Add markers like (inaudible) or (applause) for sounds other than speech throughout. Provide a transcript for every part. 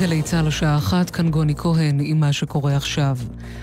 גלי צה"ל השעה אחת, כאן גוני כהן עם מה שקורה עכשיו.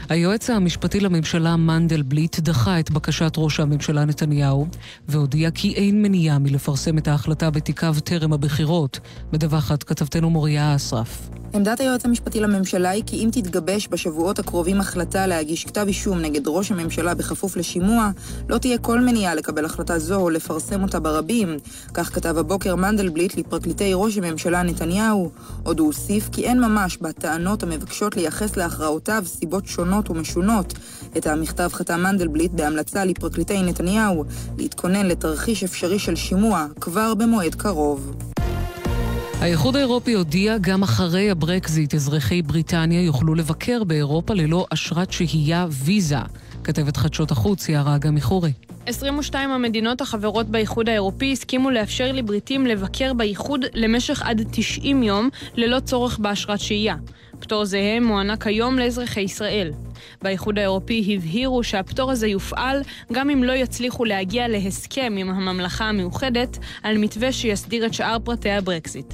היועץ המשפטי לממשלה מנדלבליט דחה את בקשת ראש הממשלה נתניהו והודיע כי אין מניעה מלפרסם את ההחלטה בתיקיו טרם הבחירות, מדווחת כתבתנו מוריה אסרף. עמדת היועץ המשפטי לממשלה היא כי אם תתגבש בשבועות הקרובים החלטה להגיש כתב אישום נגד ראש הממשלה בכפוף לשימוע, לא תהיה כל מניעה לקבל החלטה זו או לפרסם אותה ברבים. כך כתב הבוקר מנדלבליט לפרקליטי ראש הממשלה נתניהו. עוד הוא הוסיף כי אין ממש בטענות המבקשות לייחס להכרעותיו סיבות שונות ומשונות. את המכתב חתם מנדלבליט בהמלצה לפרקליטי נתניהו להתכונן לתרחיש אפשרי של שימוע כבר במועד קרוב. האיחוד האירופי הודיע גם אחרי הברקזיט, אזרחי בריטניה יוכלו לבקר באירופה ללא אשרת שהייה ויזה. כתבת חדשות החוץ, יערה אגמי חורי. 22 המדינות החברות באיחוד האירופי הסכימו לאפשר לבריטים לבקר באיחוד למשך עד 90 יום ללא צורך באשרת שהייה. פטור זהה מוענק היום לאזרחי ישראל. באיחוד האירופי הבהירו שהפטור הזה יופעל גם אם לא יצליחו להגיע להסכם עם הממלכה המאוחדת על מתווה שיסדיר את שאר פרטי הברקזיט.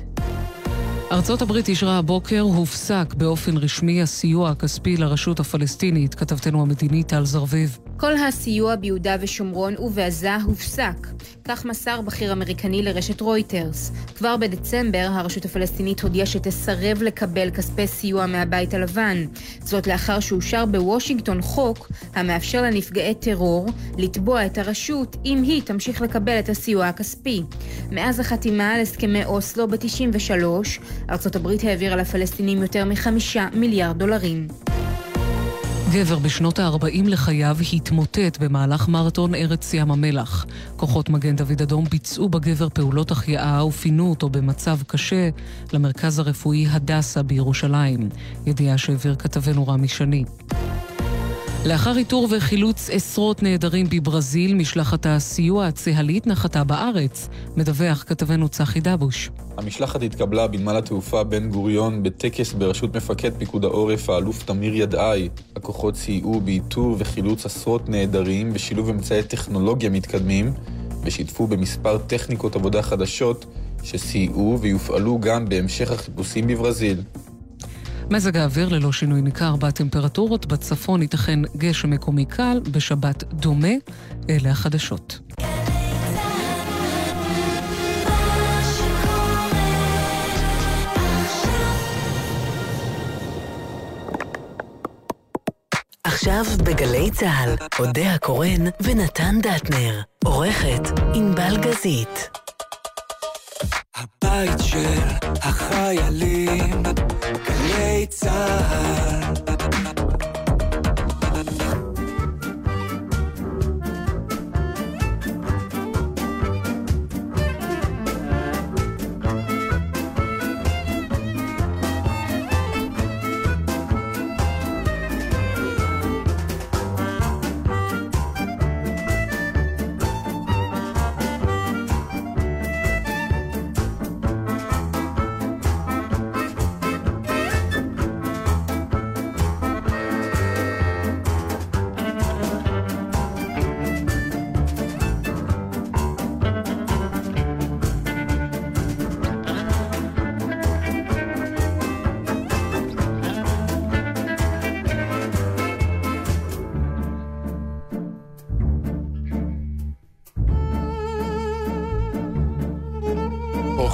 ארצות הברית אישרה הבוקר, הופסק באופן רשמי הסיוע הכספי לרשות הפלסטינית, כתבתנו המדינית טל זרביב. כל הסיוע ביהודה ושומרון ובעזה הופסק. כך מסר בכיר אמריקני לרשת רויטרס. כבר בדצמבר הרשות הפלסטינית הודיעה שתסרב לקבל כספי סיוע מהבית הלבן. זאת לאחר שאושר בוושינגטון חוק המאפשר לנפגעי טרור לתבוע את הרשות אם היא תמשיך לקבל את הסיוע הכספי. מאז החתימה על הסכמי אוסלו ב-93, ארצות הברית העבירה לפלסטינים יותר מחמישה מיליארד דולרים. גבר בשנות ה-40 לחייו התמוטט במהלך מרתון ארץ ים המלח. כוחות מגן דוד אדום ביצעו בגבר פעולות החייאה ופינו אותו במצב קשה למרכז הרפואי הדסה בירושלים. ידיעה שהעביר כתבנו רמי שני. לאחר איתור וחילוץ עשרות נעדרים בברזיל, משלחת הסיוע הצה"לית נחתה בארץ, מדווח כתבנו צחי דבוש. המשלחת התקבלה בנמל התעופה בן גוריון בטקס בראשות מפקד פיקוד העורף, האלוף תמיר ידעי. הכוחות סייעו באיתור וחילוץ עשרות נעדרים בשילוב אמצעי טכנולוגיה מתקדמים, ושיתפו במספר טכניקות עבודה חדשות שסייעו ויופעלו גם בהמשך החיפושים בברזיל. מזג האוויר ללא שינוי ניכר בטמפרטורות, בצפון ייתכן גשם מקומי קל, בשבת דומה. אלה החדשות. עכשיו בגלי צה"ל, אודה הקורן ונתן דטנר. עורכת ענבל גזית. הבית של החיילים, גלי צה"ל.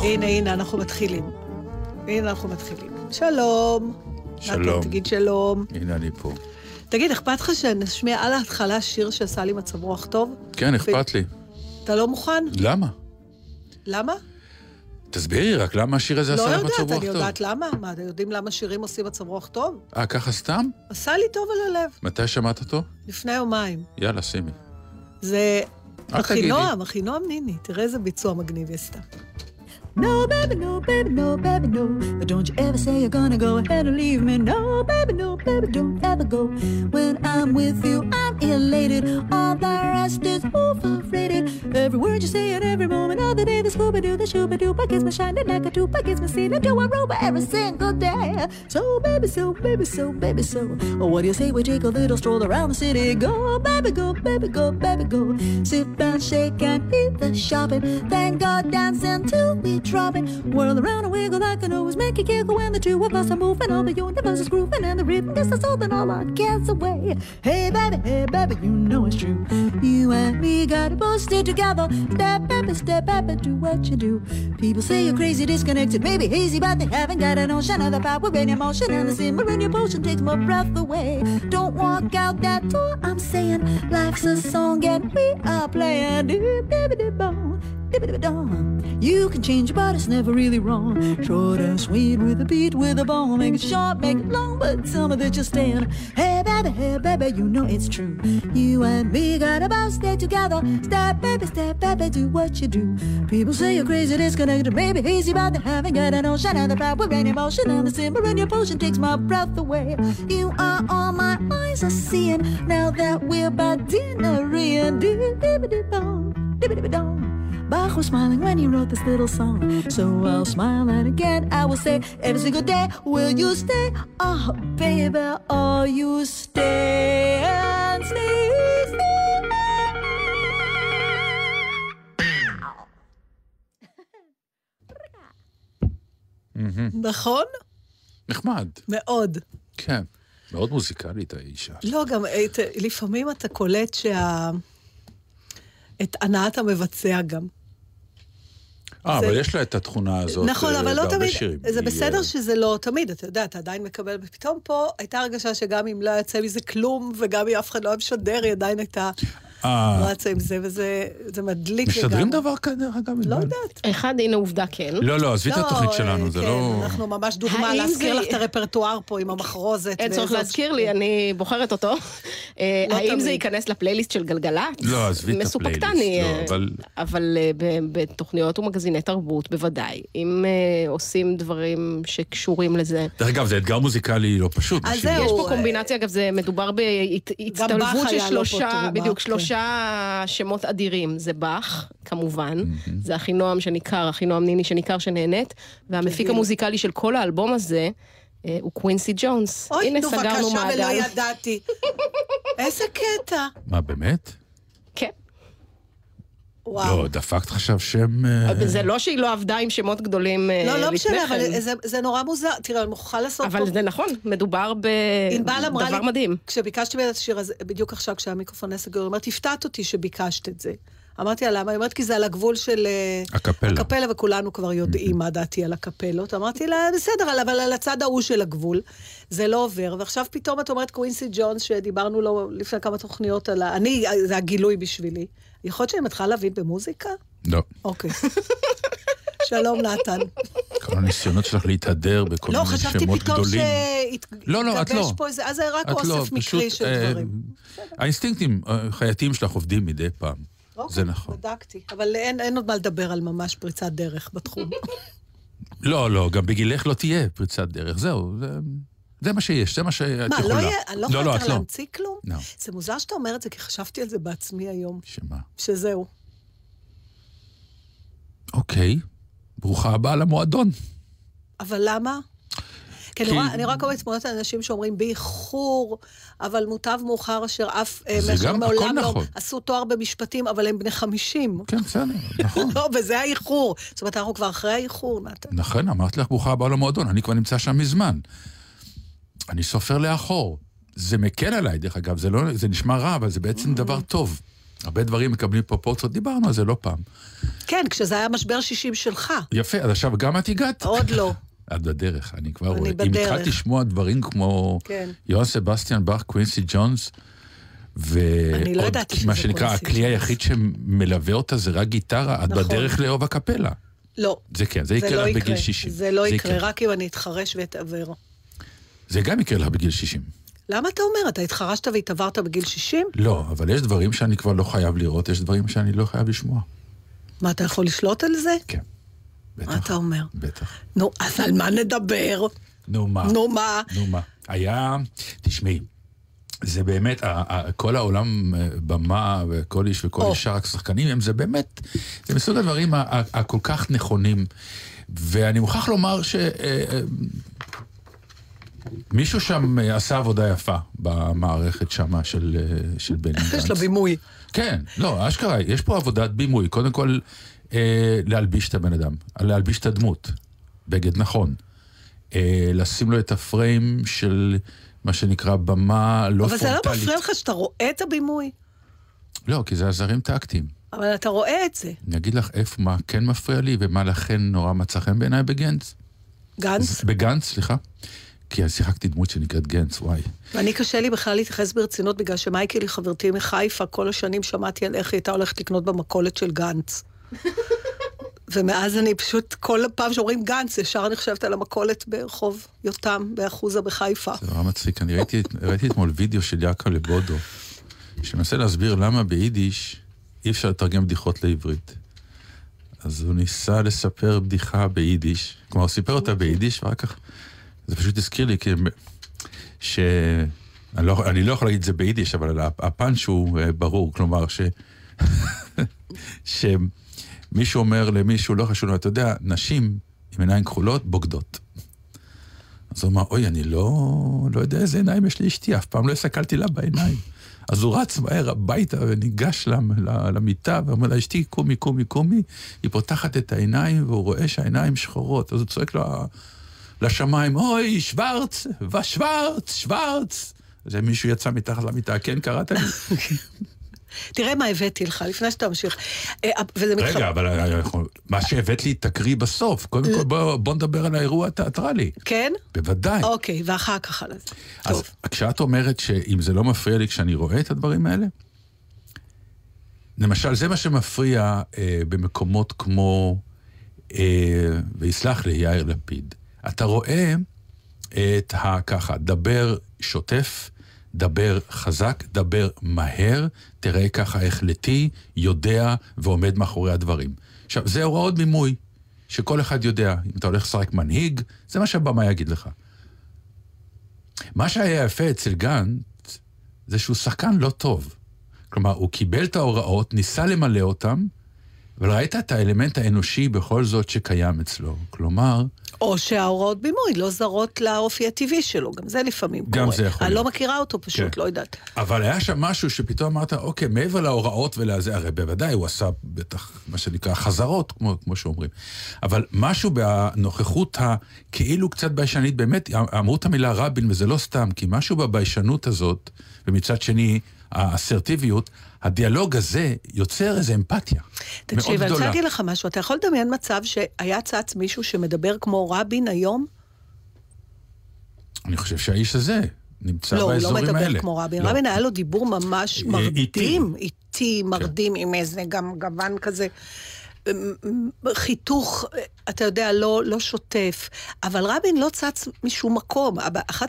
הנה, הנה, אנחנו מתחילים. הנה, אנחנו מתחילים. שלום. שלום. תגיד שלום. הנה אני פה. תגיד, אכפת לך שנשמיע על ההתחלה שיר שעשה לי מצב רוח טוב? כן, אכפת לי. אתה לא מוכן? למה? למה? תסבירי רק למה השיר הזה עשה לך מצב רוח טוב. לא יודעת, אני יודעת למה. מה, אתם יודעים למה שירים עושים מצב רוח טוב? אה, ככה סתם? עשה לי טוב על הלב. מתי שמעת אותו? לפני יומיים. יאללה, שימי. זה אחינועם, אחינועם ניני. תראה איזה ביצוע מגניב היא עשתה. No, baby, no, baby, no, baby, no. But don't you ever say you're gonna go ahead and leave me. No, baby, no, baby, don't ever go. When I'm with you, I'm elated. All the rest is overrated. Every word you say and every moment all the day the Scooby Doo, the Shooby Doo, gets me shining like a tube, gets me seeing into a rover every single day. So baby, so baby, so baby, so. Oh, what do you say we take a little stroll around the city? Go, baby, go, baby, go, baby, go. Sit and shake and eat the shopping. Thank God dancing till we it. Whirl around and wiggle like an always make it giggle when the two of us are moving. All the universe is grooving and the rhythm us holding all our cares away. Hey baby, hey baby, you know it's true. You and me gotta both stay together. Step baby, step baby, do what you do. People say you're crazy, disconnected, maybe hazy, but they haven't got a notion of the power in emotion and the simmer in your potion takes my breath away. Don't walk out that door, I'm saying life's a song and we are playing. Doo-doo-doo-doo-boo. You can change, but it's never really wrong. Short and sweet with a beat, with a bone. Make it short, make it long, but some of it you're staying. Hey, baby, hey, baby, you know it's true. You and me got about stay together. Step, baby, step, baby, do what you do. People say you're crazy, disconnected, maybe hazy, but they haven't got an ocean and the power in emotion and the simmer in your potion takes my breath away. You are all my eyes are seeing now that we're by dinner in. Bach was smiling when he wrote this little song. So I'll smile and again I will say every single day, will you stay? Oh, baby, oh, you stay and stay, stay. נכון? נחמד. מאוד. כן. מאוד מוזיקלית האישה. לא, גם את, לפעמים אתה קולט שה... את הנעת המבצע גם. אה, אבל יש לה את התכונה הזאת נכון, אבל לא תמיד, שירים. זה היא, בסדר אה, שזה לא תמיד, אתה יודע, אתה עדיין מקבל, ופתאום פה הייתה הרגשה שגם אם לא יצא מזה כלום, וגם אם אף אחד לא היה משדר, היא עדיין הייתה אה, רצה עם זה, וזה זה מדליק משדרים דבר כזה, דרך אגב? לא? יודעת. אחד, הנה עובדה כן. לא, לא, עזבי את התוכנית שלנו, זה כן, לא... אנחנו ממש דוגמה להזכיר זה- לך את הרפרטואר פה עם המחרוזת. אין צורך להזכיר לי, אני בוחרת אותו. אה, לא האם זה. ייכנס לפלייליסט של גלגלצ? לא, עזבי את הפלייליסט, מסופקתני, לא, אה, אבל- אה, בתוכניות ומגזיני תרבות, בוודאי. אם אה, עושים דברים שקשורים לזה. דרך אגב, זה אתגר מוזיקלי לא פשוט. אז. זהו. יש פה אה, קומבינציה, אגב, זה מדובר בהצטלבות של לא שלושה, בדיוק, כן. שלושה שמות אדירים. זה באך, כמובן, זה אחינועם שניכר, אחינועם ניני שניכר שנהנית, והמפיק מדהים. המוזיקלי של כל האלבום הזה אה, הוא קווינסי ג'ונס. אוי, הנה, נו, סגרנו בבקשה, ולא מעגל. ידעתי. (laughs) איזה קטע. מה, באמת? כן. וואו. לא, דפקת עכשיו שם... אה, אבל זה לא שהיא לא עבדה עם שמות גדולים אה, לא, לא לפני משנה, אבל כן. זה- זה נורא מוזר. תראה, אני מוכרחה לעשות פה... אבל זה נכון, מדובר אמרה לי, בדבר מדהים. כשביקשתי ממנה את השיר הזה, בדיוק עכשיו כשהמיקרופון נסגר, היא אומרת, הפתעת אותי שביקשת את זה. אמרתי לה, למה? היא אומרת, כי זה על הגבול של... אה, הקפלה. הקפלה, וכולנו כבר יודעים מה דעתי על הקפלות. אמרתי לה, בסדר, אבל על הצד ההוא של הגבול, זה לא עובר. ועכשיו פתאום את אומרת קווינסי ג'ונס, שדיברנו לו לפני כמה תוכניות על ה... אני, זה הגילוי בשבילי. יכול להיות שאני מתחילה להבין במוזיקה? לא. אוקיי. שלום, נתן. כל הניסיונות שלך להתהדר בכל לא, מיני שמות גדולים. שהתגבש לא, לא, את לא. פה איזה... אז זה רק לא, אוסף מקרי פשוט, של אה, דברים. האינסטינקטים אה, החייתיים שלך עובדים מדי פעם. אוקיי, זה נכון. בדקתי. אבל אין, אין עוד מה לדבר על ממש פריצת דרך בתחום. לא, לא, גם בגילך לא תהיה פריצת דרך. זהו, זה- זה מה שיש, זה מה שאת מה, יכולה. לא יהיה, אני לא לא, יכולה יותר לא. להמציא כלום? לא. זה מוזר שאתה אומר את זה, כי חשבתי על זה בעצמי היום. שמה? שזהו. אוקיי, ברוכה הבאה למועדון. אבל למה? כי אני רואה- אני רואה כל מיני תמונות על אנשים שאומרים באיחור, אבל מוטב מאוחר אשר אף... אה, מאשר מעולם לא נכון. עשו תואר במשפטים, אבל הם בני 50. כן, בסדר, נכון. (laughs) לא, וזה האיחור. זאת אומרת, אנחנו כבר אחרי האיחור, נתן. נכון, אמרתי לך ברוכה הבאה למועדון, אני כבר נמצא שם מזמן. אני סופר לאחור. זה מקל עליי, דרך אגב, זה, לא, זה נשמע רע, אבל זה בעצם דבר טוב. הרבה דברים מקבלים פרופורציות, דיברנו על זה לא פעם. כן, כשזה היה משבר 60 שלך. יפה, אז עכשיו גם את הגעת? עוד לא. (laughs) את בדרך, אני כבר אני רואה. אם בדרך. התחלת לשמוע דברים כמו כן. יוהן סבסטיאן באך, קווינסי ג'ונס, אני לא ועוד ידעתי מה שנקרא, הכלי. היחיד שמלווה אותה זה רק גיטרה, את נכון. בדרך לאהוב הקפלה. לא. זה כן, זה יקרה לא. בגיל 60. זה לא יקרה, יקרה. רק אם אני אתחרש ואתעוור. זה גם יקרה לך בגיל 60. למה אתה אומר? אתה התחרשת והתעברת בגיל 60? לא, אבל יש דברים שאני כבר לא חייב לראות, יש דברים שאני לא חייב לשמוע. מה, אתה יכול לשלוט על זה? כן. מה אתה אומר? בטח. נו, אז על מה נדבר? נו מה? נו מה? נו מה? היה, תשמעי, זה באמת, כל העולם אה, במה וכל איש וכל או. אישה, רק שחקנים, הם זה באמת, זה מסוג הדברים הכל כך נכונים. ואני מוכרח לומר ש... מישהו שם אה, עשה עבודה יפה במערכת שמה של, אה, של בני (laughs) גנץ. יש לה בימוי. כן, לא, אשכרה, יש פה עבודת בימוי. קודם כל, אה, להלביש את הבן אדם, להלביש את הדמות, בגד נכון. אה, לשים לו את הפריים של מה שנקרא במה לא אבל זה פרונטלית. לא מפריע לך שאתה רואה את הבימוי? לא, כי זה עזרים טקטיים. אבל אתה רואה את זה. אני אגיד לך איפה, מה כן מפריע לי, ומה לכן נורא מצא חן בעיניי בגנץ. גנץ? בגנץ, סליחה. כי אז שיחקתי דמות שנקראת גנץ, וואי. ואני קשה לי בכלל להתייחס ברצינות, בגלל שמייקל היא חברתי מחיפה, כל השנים שמעתי על איך היא הייתה הולכת לקנות במכולת של גנץ. (laughs) ומאז אני פשוט, כל פעם שאומרים גנץ, ישר אני חושבת על המכולת ברחוב יותם, באחוזה בחיפה. זה נורא מצחיק. אני ראיתי, ראיתי אתמול וידאו של יעקב לבודו, שמנסה להסביר למה ביידיש אי אפשר לתרגם בדיחות לעברית. אז הוא ניסה לספר בדיחה ביידיש, כלומר, הוא סיפר אותה ביידיש, ואחר כך... זה פשוט הזכיר לי, כי... ש... אני לא, אני לא יכול להגיד את זה ביידיש, אבל הפאנץ' הוא אה, ברור, כלומר, ש... (laughs) שמישהו אומר למישהו, לא חשוב, אתה יודע, נשים עם עיניים כחולות בוגדות. אז הוא אמר, אוי, אני לא, לא יודע איזה עיניים יש לאשתי, אף פעם לא הסתכלתי לה בעיניים. אז הוא רץ מהר הביתה וניגש למיטה ואומר לה, אשתי, קומי, קומי, קומי. היא פותחת את העיניים והוא רואה שהעיניים שחורות. אז הוא צועק לה, לשמיים, אוי, שוורץ, ושוורץ, שוורץ. אז מישהו יצא מתחת למיטה, כן, קראת לי? (laughs) תראה מה הבאתי לך, לפני שאתה ממשיך. אה, וזה מתחבר... רגע, אבל אנחנו- מה שהבאת לי, תקריא בסוף. קודם כל, בוא, נדבר על האירוע התיאטרלי. כן? בוודאי. אוקיי, ואחר כך על זה. אז. כשאת אומרת שאם זה לא מפריע לי כשאני רואה את הדברים האלה, למשל, זה מה שמפריע אה, במקומות כמו, אה, ויסלח לי יאיר לפיד, אתה רואה את ה... ככה, דבר שוטף, דבר חזק, דבר מהר, תראה ככה החלטי, יודע ועומד מאחורי הדברים. עכשיו, זה הוראות מימוי, שכל אחד יודע. אם אתה הולך לשחק מנהיג, זה מה שהבמה יגיד לך. מה שהיה יפה אצל גנץ, זה שהוא שחקן לא טוב. כלומר, הוא קיבל את ההוראות, ניסה למלא אותן, אבל ראית את האלמנט האנושי בכל זאת שקיים אצלו. כלומר, או שההוראות בימוי לא זרות לאופי הטבעי שלו, גם זה לפעמים גם קורה. זה יכול אני להיות. לא מכירה אותו פשוט, כן. לא יודעת. אבל היה שם משהו שפתאום אמרת, אוקיי, מעבר להוראות ולזה, הרי בוודאי הוא עשה בטח, מה שנקרא, חזרות, כמו, כמו שאומרים. אבל משהו בנוכחות הכאילו קצת ביישנית, באמת, אמרו את המילה רבין, וזה לא סתם, כי משהו בביישנות הזאת, ומצד שני, האסרטיביות, הדיאלוג הזה יוצר איזו אמפתיה תקשיב, מאוד אני רוצה גדולה. להגיד לך משהו. אתה יכול לדמיין מצב שהיה צץ מישהו שמדבר כמו רבין היום? אני חושב שהאיש הזה נמצא לא, הוא לא באזורים האלה. מדבר כמו רבין. לא. רבין היה לו דיבור ממש אה, מרדים, איטי, מרדים, עם איזה גם גוון כזה. חיתוך, אתה יודע, לא, לא שוטף. אבל רבין לא צץ משום מקום. אבל אחד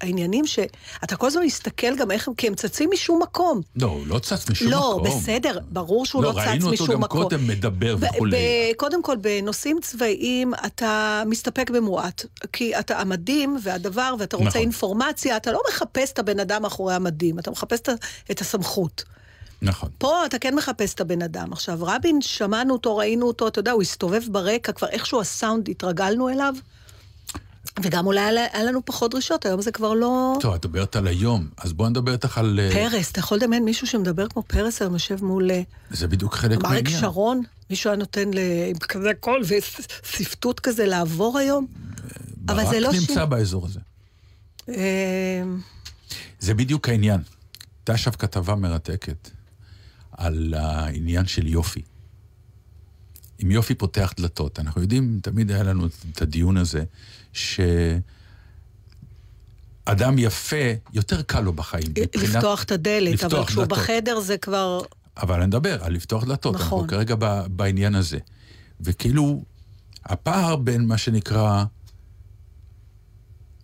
העניינים שאתה כל הזמן מסתכל גם איך הם, כי הם צצים משום מקום. לא, הוא לא צץ משום לא, מקום. בסדר, ברור שהוא לא, לא, צץ ראינו משום אותו גם מקום. קודם מדבר וכולי. קודם כל, בנושאים צבאיים אתה מסתפק במועט. כי אתה המדים והדבר, ואתה רוצה נכון. אינפורמציה, אתה לא מחפש את הבן אדם מאחורי המדים, אתה מחפש את הסמכות. נכון. פה אתה כן מחפש את הבן אדם. עכשיו, רבין, שמענו אותו, ראינו אותו, אתה יודע, הוא הסתובב ברקע, כבר איכשהו הסאונד, התרגלנו אליו. וגם אולי היה לנו פחות דרישות, היום זה כבר לא... טוב, את מדברת על היום, אז בואי נדבר איתך על... אה, פרס, אתה יכול לדמיין מישהו שמדבר כמו פרס היום, יושב מול... אה, זה בדיוק חלק אריק מהעניין. שרון, מישהו היה נותן ל... עם כזה קול ושפטות כזה לעבור היום? אבל זה לא ברק ש... נמצא באזור הזה. אה, זה בדיוק העניין. הייתה עכשיו כתבה מרתקת על העניין של יופי. אם יופי פותח דלתות, אנחנו יודעים, תמיד היה לנו את הדיון הזה, שאדם יפה, יותר קל לו בחיים. מבחינת- לפתוח את הדלת, לפתוח אבל כשהוא. בחדר זה כבר... אבל אני מדבר על לפתוח דלתות, נכון. אנחנו כרגע ב- בעניין הזה. וכאילו, הפער בין מה שנקרא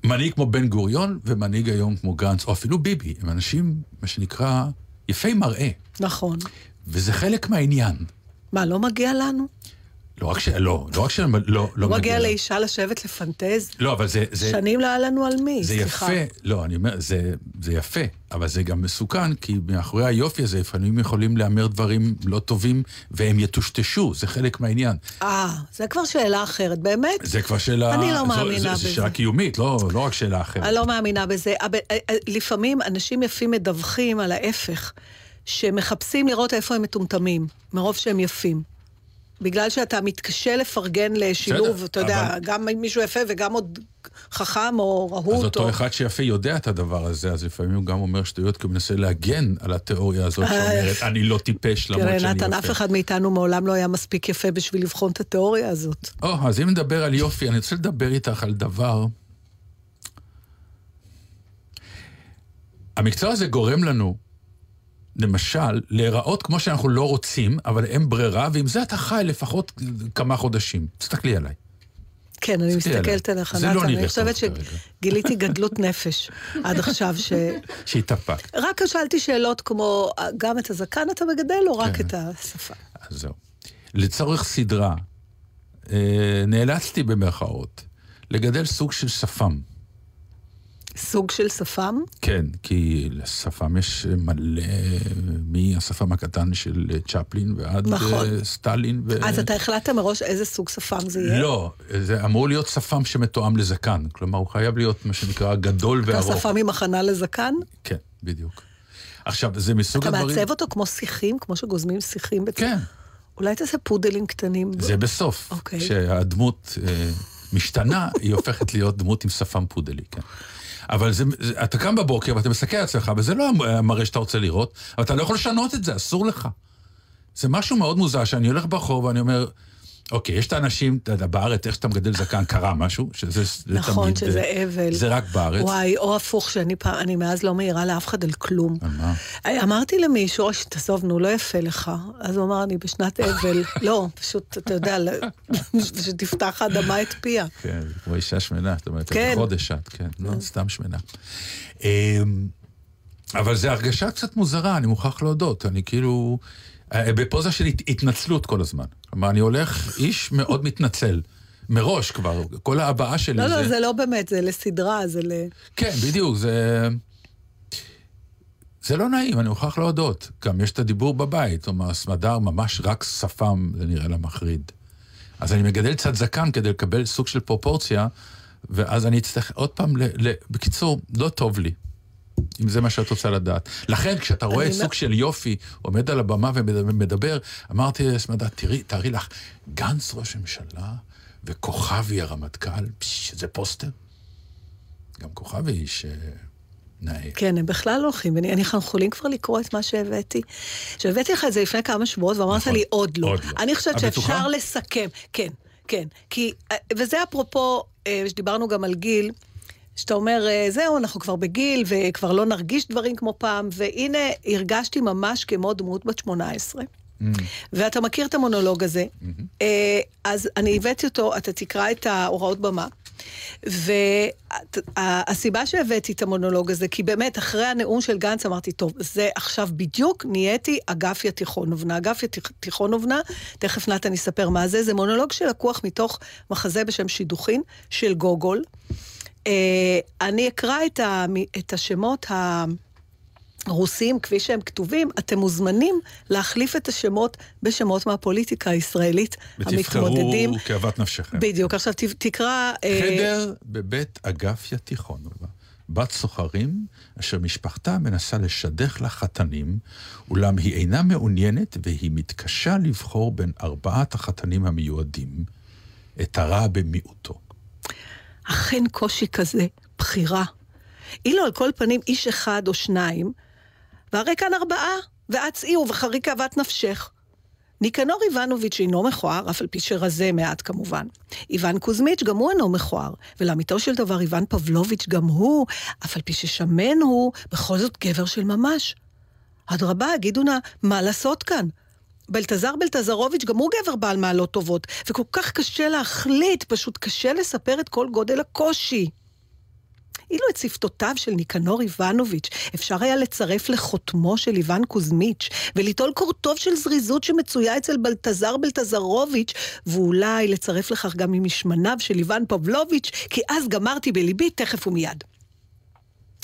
מנהיג כמו בן גוריון ומנהיג היום כמו גנץ, או אפילו ביבי, הם אנשים, מה שנקרא, יפי מראה. נכון. וזה חלק מהעניין. מה, לא מגיע לנו? לא רק ש... לא, לא רק ש... לא, לא לא מגיע לה. לאישה לשבת לפנטז? לא, אבל זה... זה... שנים לא היה לנו על מי, זה סליחה. יפה, לא, אני אומר, זה, זה יפה, אבל זה גם מסוכן, כי מאחורי היופי הזה לפעמים יכולים להמר דברים לא טובים, והם יטושטשו, זה חלק מהעניין. אה, זה כבר שאלה אחרת, באמת? זה כבר שאלה... אני לא זו- מאמינה זה, בזה. זה שאלה קיומית, לא, לא רק שאלה אחרת. אני לא מאמינה בזה. אבל, אה, אה, לפעמים אנשים יפים מדווחים על ההפך, שמחפשים לראות איפה הם מטומטמים, מרוב שהם יפים. בגלל שאתה מתקשה לפרגן לשילוב, בסדר, אתה יודע, אבל- גם מישהו יפה וגם עוד חכם או רהוט. אז אותו או... אחד שיפה יודע את הדבר הזה, אז לפעמים הוא גם אומר שטויות, כי הוא מנסה להגן על התיאוריה הזאת שאומרת, אני לא טיפש למרות תראה, שאני נתן, אף יפה. אחד מאיתנו מעולם לא היה מספיק יפה בשביל לבחון את התיאוריה הזאת. או, אז אם נדבר על יופי, אני רוצה לדבר איתך על דבר... המקצוע הזה גורם לנו, למשל, להיראות כמו שאנחנו לא רוצים, אבל אין ברירה, ועם זה אתה חי לפחות כמה חודשים. תסתכלי עליי. כן, אני. מסתכלת עליך, לא נתן, נראה אני חושבת. שגיליתי גדלות (laughs) נפש עד עכשיו, ש... שהתאפקת. רק שאלתי שאלות כמו, גם את הזקן אתה מגדל או רק כן. את השפה? אז זהו. לצורך סדרה, אה, נאלצתי במרכאות לגדל סוג של שפם. סוג של שפם? כן, כי לשפם יש מלא, מהשפם הקטן של צ'פלין ועד נכון. אה, סטלין. ו... אז אתה החלטת מראש איזה סוג שפם זה יהיה? לא, זה אמור להיות שפם שמתואם לזקן. כלומר, הוא חייב להיות מה שנקרא גדול אתה וארוך. שפם עם הכנה לזקן? כן, בדיוק. עכשיו, זה מסוג אתה הדברים... מעצב אותו כמו שיחים, כמו שגוזמים שיחים? בצ- כן. אולי תעשה פודלים קטנים. זה בסוף. אוקיי. כשהדמות אה, משתנה, היא הופכת להיות דמות עם שפם פודלי, כן. אבל זה, זה, אתה קם בבוקר ואתה מסתכל על עצמך, וזה לא המראה שאתה רוצה לראות, אבל אתה לא יכול לשנות את זה, אסור לך. זה משהו מאוד מוזר, שאני הולך ברחוב ואני אומר, אוקיי, יש את האנשים, אתה יודע, בארץ, איך שאתה מגדל זקן, קרה משהו, שזה זה נכון, תמיד... שזה אה, אבל. זה רק בארץ. וואי, או הפוך, שאני פעם, אני מאז לא מעירה לאף אחד על כלום. על מה? אמרתי למישהו, "אוי, תעזוב, נו, לא יפה לך. אז הוא אמר, אני בשנת אבל. (laughs) לא, פשוט, אתה יודע, ל- (laughs) שתפתח האדמה את פיה. כן, כמו אישה שמנה, זאת אומרת, כן. כן. חודש את, כן, לא, סתם שמנה. אמ, אבל זו הרגשה קצת מוזרה, אני מוכרח להודות. אני כאילו, אה, בפוזה של הת- התנצלות כל הזמן. כלומר, אני הולך, איש מאוד מתנצל. מראש כבר, כל ההבעה שלי לא, זה... לא, זה לא באמת, זה לסדרה, זה ל... כן, בדיוק, זה... זה לא נעים, אני מוכרח להודות. גם יש את הדיבור בבית, כלומר, סמדר ממש רק שפם, זה נראה לה מחריד. אז אני מגדל קצת זקן כדי לקבל סוג של פרופורציה, ואז אני אצטרך עוד פעם, ל... ל... בקיצור, לא טוב לי. אם זה מה שאת רוצה לדעת. לכן, כשאתה רואה אני סוג של יופי עומד על הבמה ומדבר, אמרתי לסמדה, תראי, תארי לך, גנץ ראש הממשלה וכוכבי הרמטכ"ל, פש, זה פוסטר. גם כוכבי איש אה, נאה. כן, הם בכלל לא הולכים, ואני אני- אנחנו יכולים כבר לקרוא את מה שהבאתי. שהבאתי לך את זה לפני כמה שבועות, ואמרת נכון. לי, עוד לא. עוד לא. אני חושבת שאפשר? לסכם. כן, כן. כי, אה, וזה אפרופו, אה, שדיברנו גם על גיל, שאתה אומר, אה, זהו, אנחנו כבר בגיל, וכבר לא נרגיש דברים כמו פעם, והנה, הרגשתי ממש כמו דמות בת 18. ואתה מכיר את המונולוג הזה, אה, אז אני הבאתי אותו, אתה תקרא את ההוראות במה. והסיבה שהבאתי את המונולוג הזה, כי באמת, אחרי הנאום של גנץ אמרתי, טוב, זה עכשיו בדיוק נהייתי אגפיה תיכונובנה. אגפיה תיכ- תיכונובנה, תכף נתן יספר מה זה, זה מונולוג שלקוח מתוך מחזה בשם שידוכין של גוגול. אה, אני אקרא את, ה, את השמות ה... רוסים, כפי שהם כתובים, אתם מוזמנים להחליף את השמות בשמות מהפוליטיקה הישראלית המתמודדים. ותבחרו כאוות נפשכם. בדיוק, עכשיו ת- תקרא... אה, חדר בבית אגפיה תיכונובה. בת סוחרים, אשר משפחתה מנסה לשדך לה חתנים, אולם היא אינה מעוניינת והיא מתקשה לבחור בין ארבעת החתנים המיועדים, את הרע במיעוטו. אכן קושי כזה, בחירה. אילו על כל פנים איש אחד או שניים, והרי כאן ארבעה, ואת צאי ובחרי כאוות נפשך. ניקנור איבנוביץ' אינו מכוער, אף על פי שרזה מעט כמובן. איוון קוזמיץ' גם הוא אינו מכוער, ולאמיתו של דבר איוון פבלוביץ' גם הוא, אף על פי ששמן הוא, בכל זאת גבר של ממש. אדרבה, הגידו נא, מה לעשות כאן? בלטזר בלטזרוביץ' גם הוא גבר בעל מעלות טובות, וכל כך קשה להחליט, פשוט קשה לספר את כל גודל הקושי. אילו את שפתותיו של ניקנור איבנוביץ' אפשר היה לצרף לחותמו של איוון קוזמיץ', וליטול קורטוב של זריזות שמצויה אצל בלטזר בלטזרוביץ', ואולי לצרף לכך גם ממשמניו של איוון פבלוביץ', כי אז גמרתי בליבי תכף ומיד.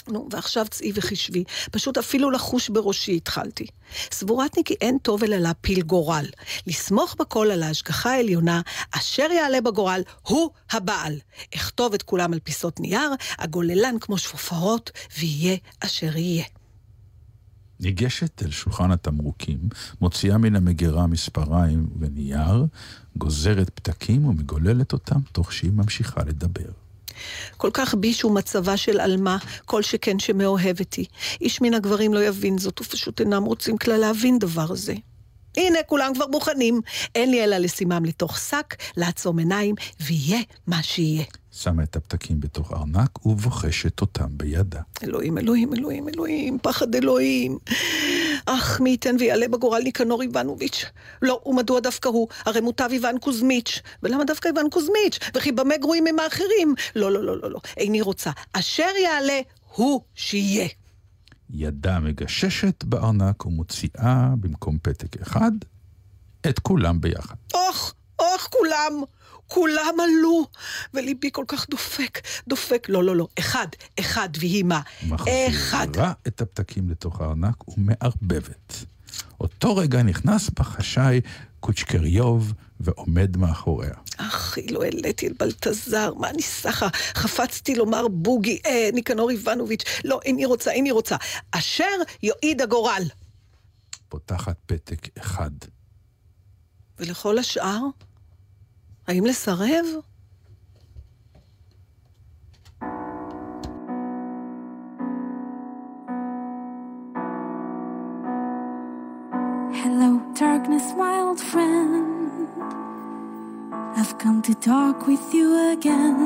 נו, ועכשיו צאי וחשבי, פשוט אפילו לחוש בראשי התחלתי. סבורתני כי אין טוב אלא להפיל גורל. לסמוך בכל על ההשגחה העליונה, אשר יעלה בגורל, הוא הבעל. אכתוב את כולם על פיסות נייר, הגוללן כמו שפופרות, ויהיה אשר יהיה. ניגשת אל שולחן התמרוקים, מוציאה מן המגירה מספריים ונייר, גוזרת פתקים ומגוללת אותם, תוך שהיא ממשיכה לדבר. כל כך ביש הוא מצבה של עלמה, כל שכן שמאוהבת היא. איש מן הגברים לא יבין זאת, ופשוט אינם רוצים כלל להבין דבר זה. הנה, כולם כבר מוכנים. אין לי אלא לשימם לתוך שק, לעצום עיניים, ויהיה מה שיהיה. שמה את הפתקים בתוך ארנק ובוחשת אותם בידה. אלוהים, אלוהים, אלוהים, אלוהים, פחד אלוהים. אך מי ייתן ויעלה בגורל ניקנור איבנוביץ'. לא, ומדוע דווקא הוא? הרי מוטב איוון קוזמיץ'. ולמה דווקא איוון קוזמיץ'? וכי במה גרועים הם האחרים? לא, לא, לא, לא, לא. איני רוצה. אשר יעלה, הוא שיהיה. ידה מגששת בארנק ומוציאה במקום פתק אחד את כולם ביחד. אוח, אוח, כולם. כולם עלו, וליבי כל כך דופק, דופק, לא, לא, לא, אחד, אחד, ויהי מה? אחד. מחזירה את הפתקים לתוך הארנק ומערבבת. אותו רגע נכנס בחשאי קוצ'קריוב ועומד מאחוריה. אך, אילו העליתי את בלטזר, מה אני סחה? חפצתי לומר בוגי, אה, ניקנור איבנוביץ', לא, איני רוצה, איני רוצה. אשר יועיד הגורל. פותחת פתק אחד. ולכל השאר? האם לסרב? Hello, darkness, old friend. I've come to talk with you again.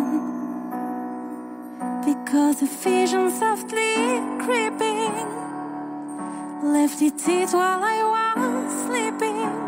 Because a vision softly creeping left its seat while I was sleeping.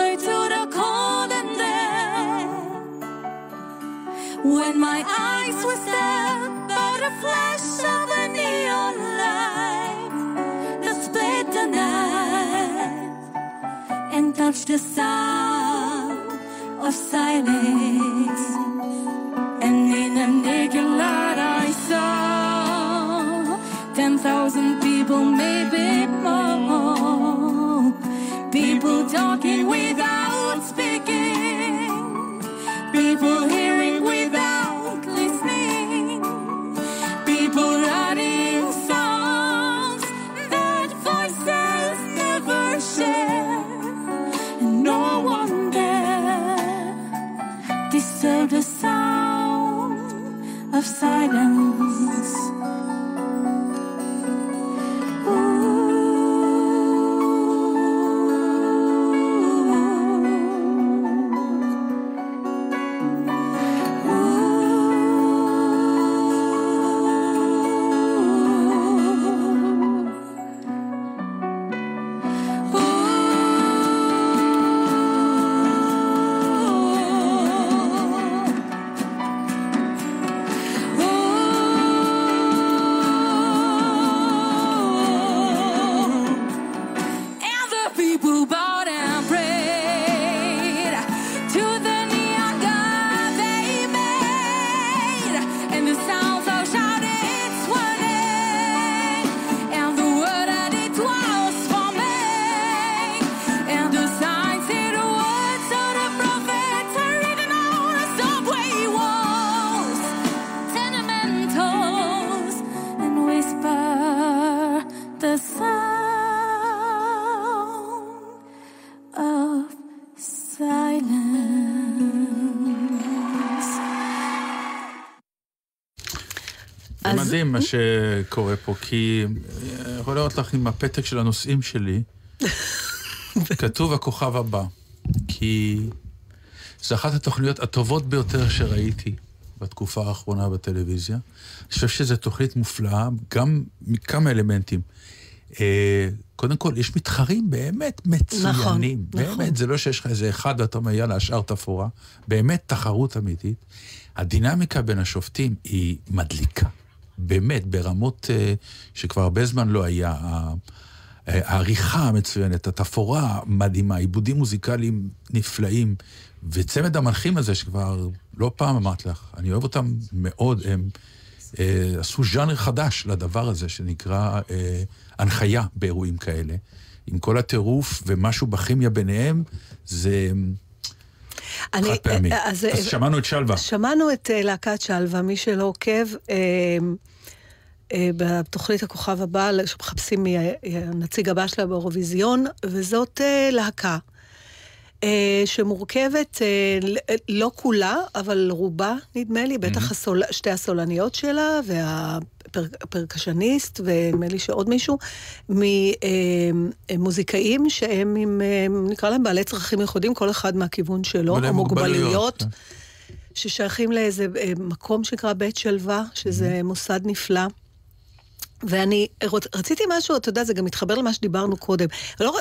When my eyes were stabbed by the flash of a neon light that split the night and touched the sound of silence. מדהים מה שקורה פה, כי אה, יכול לראות לך עם הפתק של הנושאים שלי, (laughs) כתוב הכוכב הבא, כי זו אחת התוכניות הטובות ביותר שראיתי בתקופה האחרונה בטלוויזיה. אני חושב שזו תוכנית מופלאה, גם מכמה אלמנטים. אה, קודם כל, יש מתחרים באמת מצוינים. נכון, באמת, נכון. זה לא שיש לך איזה אחד ואתה אומר, יאללה, השאר תפאורה. באמת תחרות אמיתית. הדינמיקה בין השופטים היא מדליקה. באמת, ברמות אה, שכבר הרבה זמן לא היה. אה, העריכה המצוינת, התפאורה מדהימה, עיבודים מוזיקליים נפלאים, וצמד המנחים הזה, שכבר לא פעם אמרתי לך, אני אוהב אותם מאוד, הם אה, עשו ז'אנר חדש לדבר הזה, שנקרא אה, הנחיה באירועים כאלה. עם כל הטירוף ומשהו בכימיה ביניהם, זה אני- חד פעמי. אה, אז, אז- שמענו את שלווה. שמענו את להקת שלווה, מי שלא עוקב, בתוכנית הכוכב הבא, שמחפשים מי ה- הנציג הבא שלה באירוויזיון, וזאת אה, להקה. אה, שמורכבת, אה, לא כולה, אבל רובה, נדמה לי, בטח הסול, שתי הסולניות שלה, והפרקשניסט, ונדמה לי שעוד מישהו, ממוזיקאים שהם עם, אה, נקרא להם בעלי צרכים ייחודיים, כל אחד מהכיוון שלו, או מוגבלויות. כן. ששייכים לאיזה אה, מקום שנקרא בית שלווה, שזה מוסד נפלא. ואני רוצ, רציתי משהו, אתה יודע, זה גם מתחבר למה שדיברנו קודם. לא,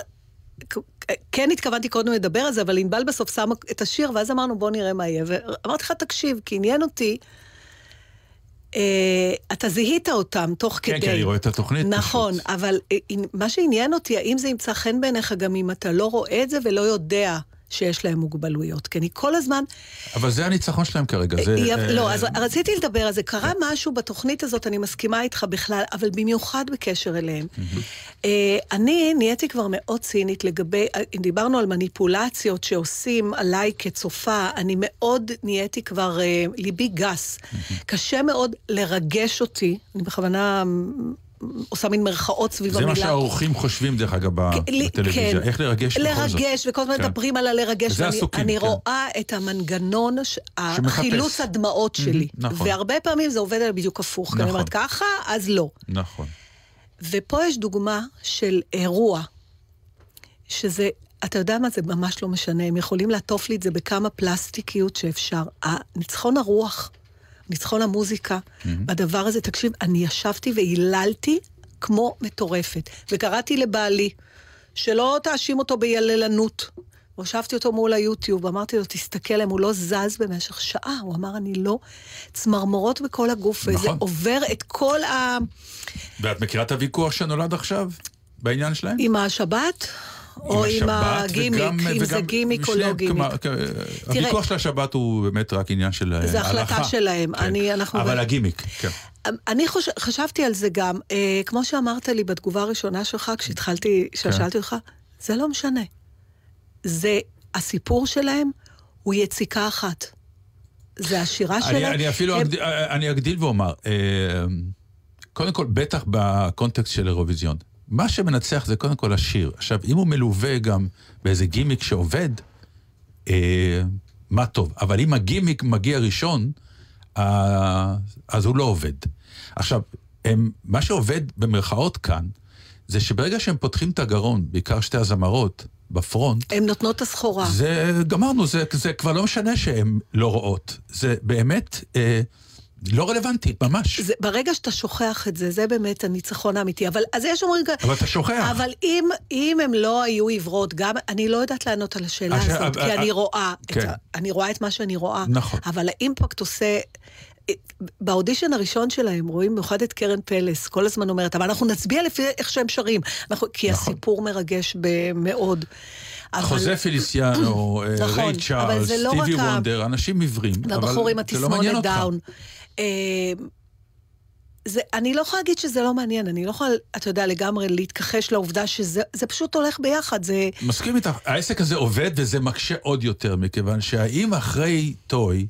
כן התכוונתי קודם לדבר על זה, אבל ענבל בסוף שמה את השיר, ואז אמרנו, בוא נראה מה יהיה. ואמרתי לך, תקשיב, כי עניין אותי, אה, אתה זיהית אותם תוך כן, כדי. כי אני רואה את התוכנית. נכון, פשוט. אבל אה, מה שעניין אותי, האם זה ימצא חן בעיניך גם אם אתה לא רואה את זה ולא יודע שיש להם מוגבלויות? כי אני כל הזמן... אבל זה הניצחון שלהם כרגע. זה, אה, לא, אז רציתי לדבר על זה. קרה משהו בתוכנית הזאת, אני מסכימה איתך בכלל, אבל במיוחד בקשר אליהם. אה, אני נהייתי כבר מאוד צינית לגבי, אה, דיברנו על מניפולציות שעושים עליי כצופה, אני מאוד נהייתי כבר, ליבי גס. קשה מאוד לרגש אותי, אני בכוונה עושה מין מרכאות סביב זה המילה. מה שהאורחים חושבים, דרך אגב, בטלוויזיה. כן. איך לרגש בכל זאת. לרגש, וכל הזמן כן. מדברים על הלרגש. וזה ואני- עסוקים, אני כן. רואה את המנגנון. החילוץ הדמעות שלי. נכון. והרבה פעמים זה עובד על בדיוק הפוך. כי אני נכון. אומרת ככה, אז לא. נכון. ופה יש דוגמה של אירוע, שזה, אתה יודע מה, זה ממש לא משנה, הם יכולים לעטוף לי את זה בכמה פלסטיקיות שאפשר. ניצחון הרוח, ניצחון המוזיקה, בדבר הזה, תקשיב, אני ישבתי והיללתי כמו מטורפת, וקראתי לבעלי, שלא תאשים אותו ביללנות. הושבתי אותו מול היוטיוב, אמרתי לו, תסתכל עליהם, הוא לא זז במשך שעה. הוא אמר, אני לא... צמרמורות בכל הגוף, וזה נכון. עובר את כל ה... ואת מכירה את הוויכוח שנולד עכשיו בעניין שלהם? עם השבת? או עם הגימיק, וגם- אם זה גימיק או לא גימיק. כלומר, כ- הוויכוח של השבת הוא באמת רק עניין של אה, זו הלכה. החלטה שלהם. כן. אני, אנחנו... אבל הגימיק, כן. אני חוש... חשבתי על זה גם, אה, כמו שאמרת לי בתגובה הראשונה שלך, כשהתחלתי, כששאלתי אותך, זה לא משנה. זה, הסיפור שלהם הוא יציקה אחת. זה השירה אני, שלהם. אני אפילו הם- אגדיל, אני אגדיל ואומר, אה, קודם כל, בטח בקונטקסט של אירוויזיון. מה שמנצח זה קודם כל השיר. עכשיו, אם הוא מלווה גם באיזה גימיק שעובד, אה, מה טוב. אבל אם הגימיק מגיע ראשון, אה, אז הוא לא עובד. עכשיו, הם, מה שעובד במרכאות כאן, זה שברגע שהם פותחים את הגרון, בעיקר שתי הזמרות, בפרונט, הם נותנות את הסחורה. זה, גמרנו, זה, זה כבר לא משנה שהן לא רואות. זה באמת אה, לא רלוונטי, ממש. זה, ברגע שאתה שוכח את זה, זה באמת הניצחון האמיתי. אבל אז יש אומרים. אבל אתה שוכח. אבל אם, אם הם לא היו עיוורות, גם, אני לא יודעת לענות על השאלה הש- הזאת, אה, כי אה, אני רואה, את כן. ה, אני רואה את מה שאני רואה. נכון. אבל האימפקט עושה... באודישן הראשון שלהם רואים במיוחד את קרן פלס, כל הזמן אומרת, אבל אנחנו נצביע לפי איך שהם שרים, אנחנו, כי נכון. הסיפור מרגש מאוד. אבל- חוזה פיליסיאנו, אה, נכון, ריי אבל צ'ארלס, לא סטיבי וונדר, אנשים עיוורים, אבל והבחור עם לא התסמונת אותך. אה, זה, אני לא יכולה להגיד שזה לא מעניין, אני לא יכולה, אתה יודע, לגמרי להתכחש לעובדה שזה זה פשוט הולך ביחד, זה... מסכים איתך, העסק הזה עובד וזה מקשה עוד יותר, מכיוון שהאם אחרי טוי,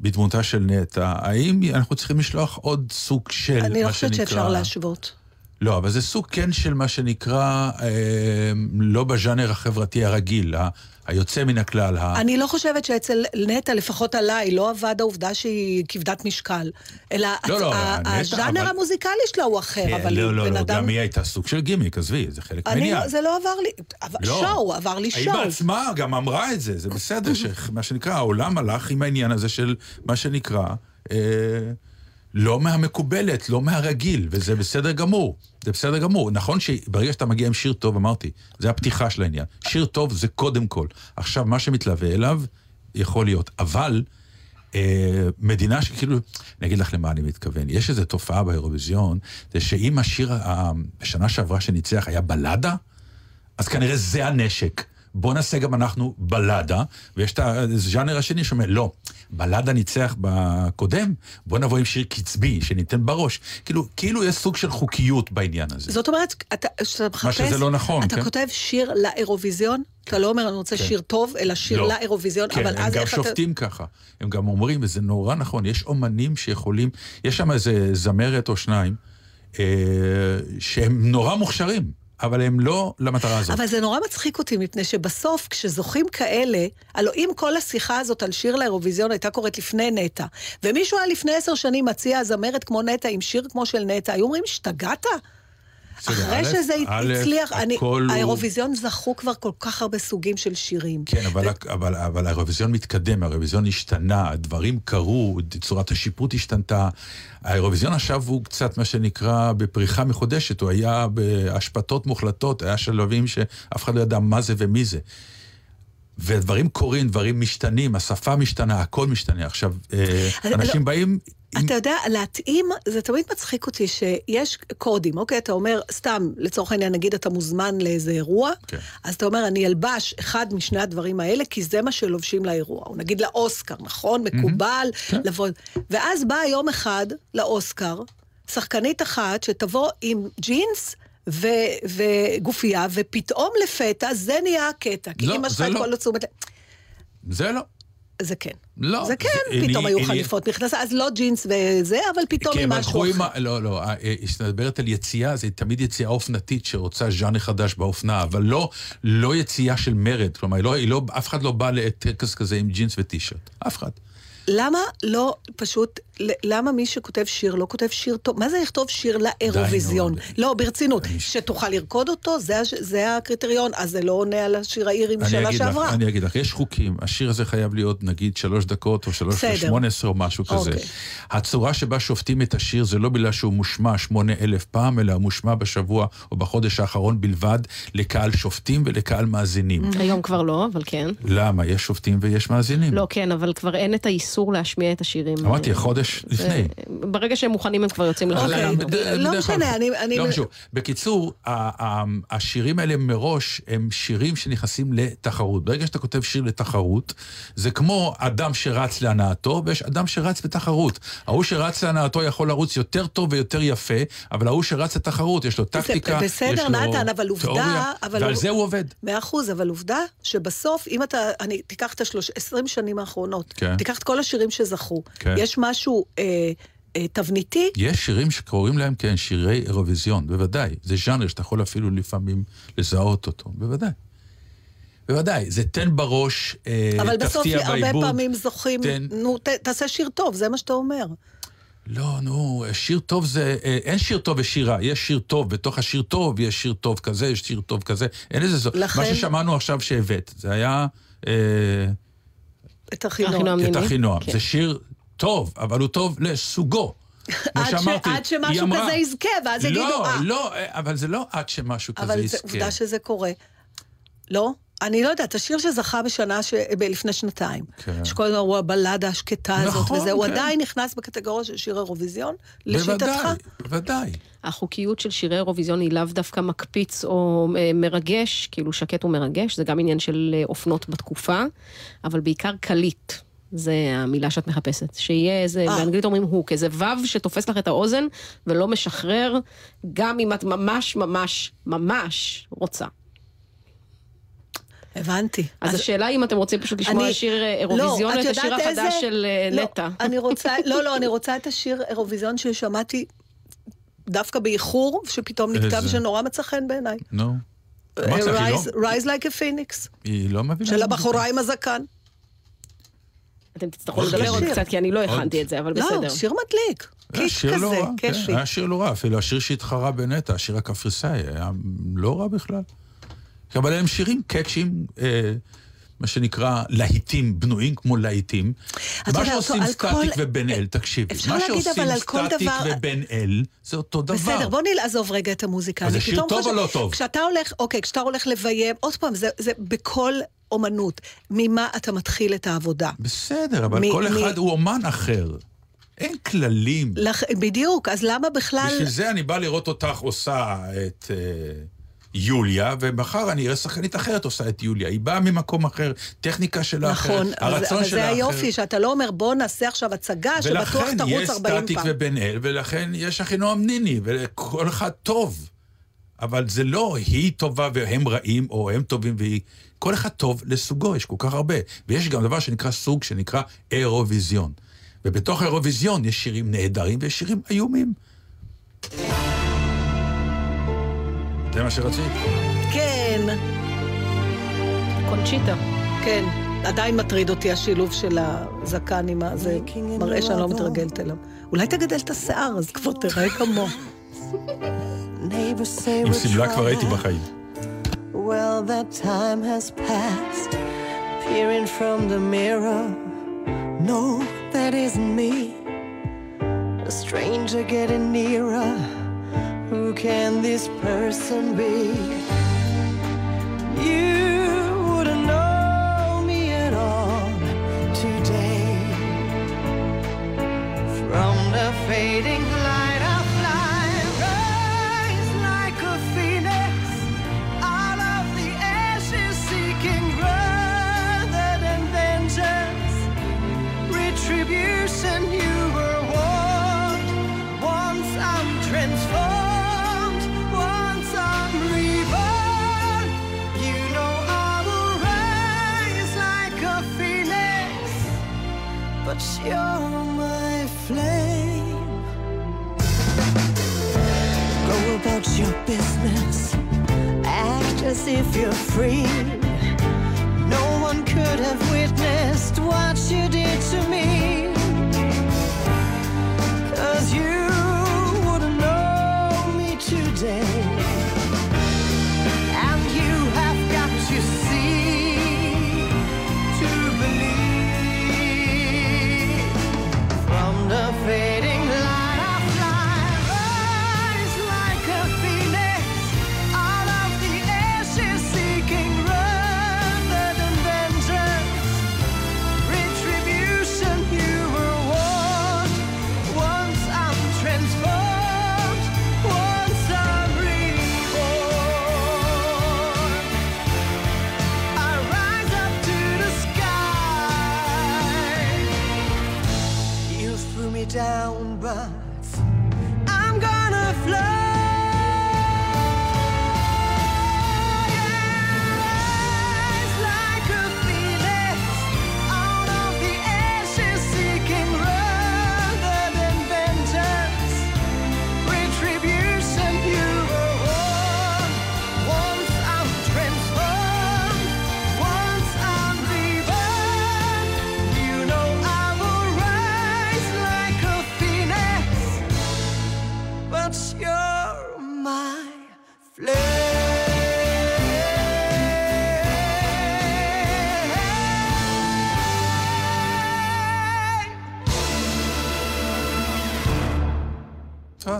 בדמותה של נטע, האם אנחנו צריכים לשלוח עוד סוג של, אני לא מה חושבת שנקרא... שאפשר להשוות. לא, אבל זה סוג כן של מה שנקרא, אה, לא בז'אנר החברתי הרגיל, ה- היוצא מן הכלל, ה... אני לא חושבת שאצל נטע, לפחות עליי, לא עבד העובדה שהיא כבדת משקל. אלא לא, לא, הז'אנר אבל- המוזיקלי שלה הוא אחר, כן, אבל לא, היא לא, בן לא, אדם... גם היא הייתה סוג של גימיק, עזבי, זה חלק אני מהעניין. לא, זה לא עבר לי, לא. שואו, עבר לי היא שואו. בעצמה גם אמרה את זה, זה בסדר, (laughs) שמה שנקרא, העולם הלך עם העניין הזה של מה שנקרא, אה, לא מהמקובלת, לא מהרגיל, וזה בסדר גמור. זה בסדר גמור. נכון שברגע שאתה מגיע עם שיר טוב, אמרתי, זה הפתיחה של העניין. שיר טוב זה קודם כל. עכשיו, מה שמתלווה אליו, יכול להיות. אבל, אה, מדינה שכאילו, אני אגיד לך למה אני מתכוון. יש איזו תופעה באירוויזיון, זה שאם השיר בשנה שעברה שניצח היה בלדה, אז כנראה זה הנשק. בוא נעשה גם אנחנו בלדה, ויש את הז'אנר השני שאומר, לא, בלדה ניצח בקודם, בוא נבוא עם שיר קצבי, שניתן בראש. כאילו, כאילו יש סוג של חוקיות בעניין הזה. זאת אומרת, אתה, כשאתה מחפש... שזה לא נכון, אתה כן. כותב שיר לאירוויזיון, אתה לא אומר, אני רוצה כן. שיר טוב, אלא שיר לא. לאירוויזיון, כן, אבל הם אז גם איך אתה... שופטים ככה. הם גם אומרים, וזה נורא נכון, יש אומנים שיכולים, יש שם איזה זמרת או שניים, אה, שהם נורא מוכשרים, אבל הם לא למטרה הזאת. אבל זה נורא מצחיק אותי, מפני שבסוף, כשזוכים כאלה, הלוא אם כל השיחה הזאת על שיר לאירוויזיון הייתה קורית לפני נטע, ומישהו היה לפני עשר שנים מציע זמרת כמו נטע עם שיר כמו של נטע, היו אומרים, השתגעת? אחרי שזה הצליח, האירוויזיון זכו כבר כל כך הרבה סוגים של שירים. כן, אבל, האירוויזיון מתקדם, האירוויזיון השתנה, הדברים קרו, צורת השיפוט השתנתה. האירוויזיון עכשיו הוא קצת מה שנקרא בפריחה מחודשת, הוא היה בהשפתות מוחלטות, היה שלבים שאף אחד לא ידע מה זה ומי זה. ודברים קורים, דברים משתנים, השפה משתנה, הכל משתנה. עכשיו, אה, אנשים לא- באים... אתה יודע, להתאים, זה תמיד מצחיק אותי שיש קודים, אוקיי? אתה אומר, סתם, לצורך העניין, נגיד אתה מוזמן לאיזה אירוע, כן. אז אתה אומר, אני אלבש אחד משני הדברים האלה, כי זה מה שלובשים לאירוע. או נגיד לאוסקר, נכון? מקובל כן. לבוא... ואז בא יום אחד לאוסקר, שחקנית אחת שתבוא עם ג'ינס, ו- וגופייה, ופתאום לפתע זה נהיה הקטע. כי לא, זה את לא. כל התשומת לב. זה לא. זה כן. לא. זה כן, זה- פתאום אני- היו אני- חליפות מכנסה, אז לא ג'ינס וזה, אבל פתאום כי עם משהו אחר. עם. לא, לא, כשאת מדברת על יציאה, זה תמיד יציאה אופנתית שרוצה ז'אנר חדש באופנה, אבל לא, לא יציאה של מרד. כלומר, היא לא, היא לא, אף אחד לא בא לטקס כזה עם ג'ינס וטישרט. אף אחד. למה לא פשוט, למה מי שכותב שיר לא כותב שיר טוב? מה זה לכתוב שיר לאירוויזיון? לא, ברצינות. שתוכל לרקוד אותו, זה הקריטריון, אז זה לא עונה על השיר האירי משנה לך, שעברה. אני אגיד לך, יש חוקים, השיר הזה חייב להיות נגיד שלוש דקות או שלוש. ושמונה עשרה או משהו כזה. אוקיי. הצורה שבה שופטים את השיר זה לא בגלל שהוא מושמע שמונה אלף פעם, אלא הוא מושמע בשבוע או בחודש האחרון בלבד לקהל שופטים ולקהל מאזינים. היום כבר לא, אבל כן. למה? יש שופטים ויש מאזינים. לא, כן, אבל כבר אין את האיסור להשמיע את השירים. אמרתי, חודש זה- לפני. ברגע שהם מוכנים הם כבר יוצאים אוקיי. בדרך- לא משנה, אני- אני- לא חשוב. בקיצור, השירים האלה מראש הם שירים שנכנסים לתחרות. ברגע שאתה כותב שיר לתחרות, זה כמו אדם שרץ להנאתו, ויש אדם שרץ בתחרות. ההוא שרץ להנאתו יכול לרוץ יותר טוב ויותר יפה, אבל ההוא שרץ לתחרות, יש לו טקטיקה, יש לו בסדר, נתן, אבל עובדה, תיאוריה, ועל זה הוא עובד. מאה אחוז, אבל עובדה שבסוף, אם אתה, אני, תיקח את השלוש, עשרים שנים האחרונות, כן. תיקח את כל השירים שזכו, כן. יש משהו אה, אה, תבניתי, יש שירים שקוראים להם, כן, שירי אירוויזיון, בוודאי. זה ז'אנר שאתה יכול אפילו לפעמים לזהות אותו, בוודאי. בוודאי, זה תן בראש, אה, אבל בסוף תפתיע הרבה בעיבוד. פעמים זוכים, תן. נו, ת, תעשה שיר טוב, זה מה שאתה אומר. לא, נו, שיר טוב זה... אה, אין שיר טוב ושירה, יש שיר טוב, בתוך השיר טוב יש שיר טוב כזה, יש שיר טוב כזה. אין איזה זו... לכן- מה ששמענו עכשיו שהבאת, זה היה... אה, את. אחינועם. את? אחינועם. כן. זה שיר טוב, אבל הוא טוב לסוגו. (laughs) כמו עד, ש, שאמרתי, עד שמשהו אמרה- כזה יזכה, ואז יגידו, לא, אה, לא, אה, אבל זה לא עד שמשהו כזה אבל זה יזכה. עובדה שזה קורה. לא? אני לא יודעת, השיר שזכה בשנה, ש... לפני שנתיים, כן. שכל הזמן הוא הבלדה השקטה הזאת נכון, וזה, הוא כן. עדיין נכנס בקטגוריה של שיר אירוויזיון, לשיטתך? בוודאי, בוודאי. החוקיות של שירי אירוויזיון היא לאו דווקא מקפיץ או אה, מרגש, כאילו שקט ומרגש, זה גם עניין של אה, אופנות בתקופה, אבל בעיקר קליט. זה המילה שאת מחפשת. שיהיה איזה, אה. באנגלית אומרים הוק, איזה וו שתופס לך את האוזן ולא משחרר, גם אם את ממש ממש ממש רוצה. הבנתי. אז השאלה אם אתם רוצים פשוט לשמוע אני- שיר אה, לא, אירוויזיון או את את השיר החדש איזה? של אה, לא, נטע. אני רוצה, (laughs) לא, לא, אני רוצה את השיר אירוויזיון ששמעתי דווקא באיחור, שפתאום נתקע איזה? ושנורא מצא חן בעיניי. נו. היא לא- Rise- Rise like a phoenix, היא לא מבינה. של הבחורה עם הזקן. אתם תצטרכו לדבר עוד. קצת, כי אני לא. הכנתי את זה, אבל לא, בסדר. שיר מדליק. היה קיק שיר לא כזה, רע, כן, כיפי. היה שיר לא רע, אפילו השיר שהתחרה בנטע, השיר הקפריסאי, היה לא רע בכלל. אבל הם שירים קאצ'ים, אה, מה שנקרא להיטים, בנויים כמו להיטים. מה שעושים סטטיק כל- ובן אל, תקשיבי, מה שעושים סטטיק דבר- ובן אל, זה אותו דבר. בסדר, בוא נעזוב רגע את המוזיקה. אז זה שיר טוב או חושבת- לא טוב? כשאתה הולך, אוקיי, כשאתה הולך לביים, עוד פעם, זה, זה בכל אומנות, ממה אתה מתחיל את העבודה. בסדר, אבל מ- כל מ- אחד הוא אומן אחר. אין כללים. לח... בדיוק, אז למה בכלל... בשביל זה אני בא לראות אותך עושה את אה, יוליה, ומחר אני אראה שחקנית אחרת עושה את יוליה. היא באה ממקום אחר, טכניקה שלה נכון, אחרת, אבל, הרצון אבל שלה זה אחר. היופי, שאתה לא אומר, בוא נעשה עכשיו הצגה שבטוח ולכן תרוץ יש 40 סטטיק פעם. ובן אל, ולכן יש אחינועם ניני, וכל אחד טוב. אבל זה לא היא טובה והם רעים, או הם טובים והיא... כל אחד טוב לסוגו, יש כל כך הרבה. ויש גם דבר שנקרא סוג שנקרא אירוויזיון. ובתוך האירוויזיון יש שירים נהדרים ויש שירים איומים. זה מה שרצית? כן, קונצ'יטה. כן. עדיין מטריד אותי השילוב של הזקן עם ה... זה מראה שאני לא מתרגלת אליו. אולי תגדל את השיער, אז כבר תראה כמוהו. עם שמלה כבר הייתי. בחיים. Well, that time has passed. Peering from the mirror. No, that isn't me. A stranger getting nearer. Who can this person be? You you're my flame. Go about your business, act as if you're free. No one could have witnessed what you did to me. Cause you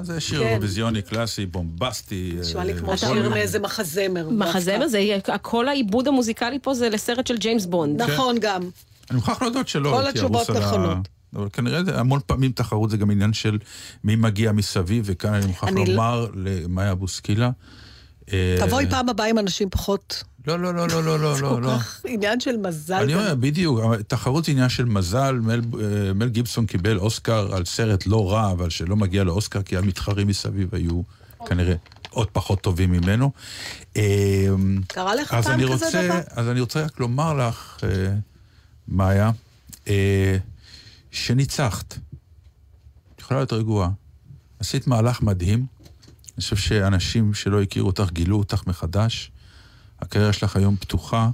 זה שיר כן. אירוויזיוני קלאסי, בומבסטי. נשמע לי אה, כמו כל שיר. מאיזה מחזמר. מחזמר זה יהיה, כל העיבוד המוזיקלי פה זה לסרט של ג'יימס בונד. נכון, גם. אני מוכרח להודות שלא. כל הייתי התשובות ארוס על ה- נכונות. אבל כנראה זה המון פעמים תחרות זה גם עניין של מי מגיע מסביב, וכאן אני מוכרח אני לומר למאיה בוסקילה. אה, תבואי פעם הבאה עם אנשים פחות... לא, לא, לא, לא, לא, לא, זה לא, כל לא. כך עניין של מזל. אני. אומר, בדיוק, תחרות זה עניין של מזל. מל, אה, מל גיבסון קיבל אוסקר על סרט לא רע, אבל שלא מגיע לאוסקר, כי המתחרים מסביב היו כנראה עוד פחות טובים ממנו. אה, קרה לך פעם כזה רוצה, דבר? אז אני רוצה רק לומר לך, אה, מאיה, שניצחת. את יכולה להיות רגועה. עשית מהלך מדהים. אני חושב שאנשים שלא הכירו אותך גילו אותך מחדש. הקריירה שלך היום פתוחה.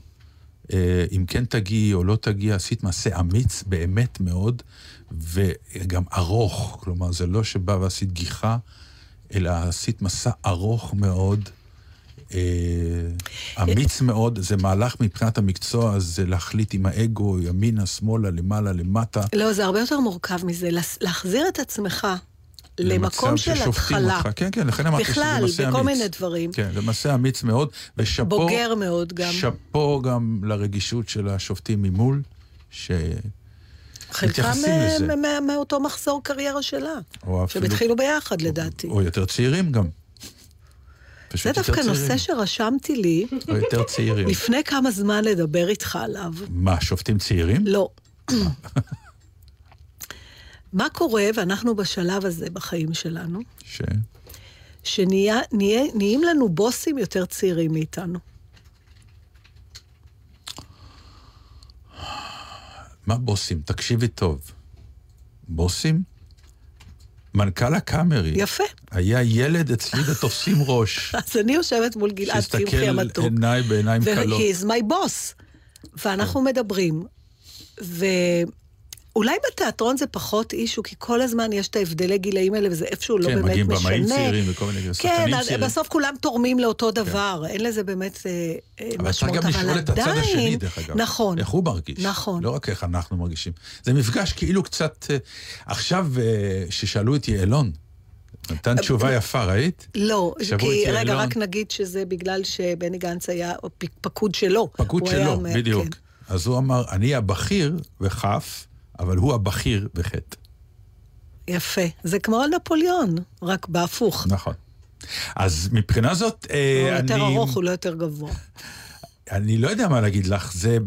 אה, אם כן תגיעי או לא תגיעי, עשית מעשה אמיץ באמת מאוד, וגם ארוך. כלומר, זה לא שבא ועשית גיחה, אלא עשית מסע ארוך מאוד. אה, אמיץ מאוד, זה מהלך מבחינת המקצוע, זה להחליט עם האגו, ימינה, שמאלה, למעלה, למטה. לא, זה הרבה יותר מורכב מזה. להחזיר את עצמך למקום של התחלה. אותך. כן, כן, לכן אמרתי שזה בכלל, מעשה בכל אמיץ. מיני דברים. כן, זה מעשה אמיץ מאוד, ושאפו... בוגר מאוד גם. שאפו גם לרגישות של השופטים ממול, ש... חלקם אה, מאותו מחזור קריירה שלה. או שהם אפילו- התחילו ביחד, לדעתי. או יותר צעירים גם. זה דווקא נושא. שרשמתי לי או יותר צעירים. לפני כמה זמן לדבר איתך עליו. מה, שופטים צעירים? לא. (clears throat) מה קורה, ואנחנו בשלב הזה בחיים שלנו, ש... שנהיים לנו בוסים יותר צעירים מאיתנו. מה בוסים? תקשיבי טוב. בוסים? מנכ"ל הקאמרי. יפה. היה ילד אצלי ותופסים ראש. (laughs) אז אני יושבת מול גלעד שהסתכל המתוק. עיניי בעיניים כלות. ו-he is my boss. ואנחנו מדברים, ואולי בתיאטרון זה פחות אישו, כי כל הזמן יש את ההבדלי גילאים האלה, וזה איפשהו לא כן, באמת מגיעים משנה. במאים צעירים וכל מיני כן, שחקנים אז צעירים. כן. בסוף כולם תורמים לאותו דבר, אין לזה באמת אה, אה, אבל צריך משמעות, גם לשאול את הצד עדיין- השני, דרך אגב. נכון. איך הוא מרגיש. נכון. לא רק איך אנחנו מרגישים. זה מפגש כאילו קצת... אה, עכשיו, אה, ששאלו את יעלון, נתן תשובה יפה, ראית? לא, כי רגע. רק נגיד שזה בגלל שבני גנץ היה פקוד שלו. פקוד שלו, בדיוק. כן. אז הוא אמר, אני הבכיר בכף, אבל הוא הבכיר בחטא. יפה. זה כמו נפוליאון, רק בהפוך. נכון. אז מבחינה זאת, אה, הוא יותר אני... ארוך, הוא לא יותר גבוה. אני לא יודע מה להגיד לך, זה...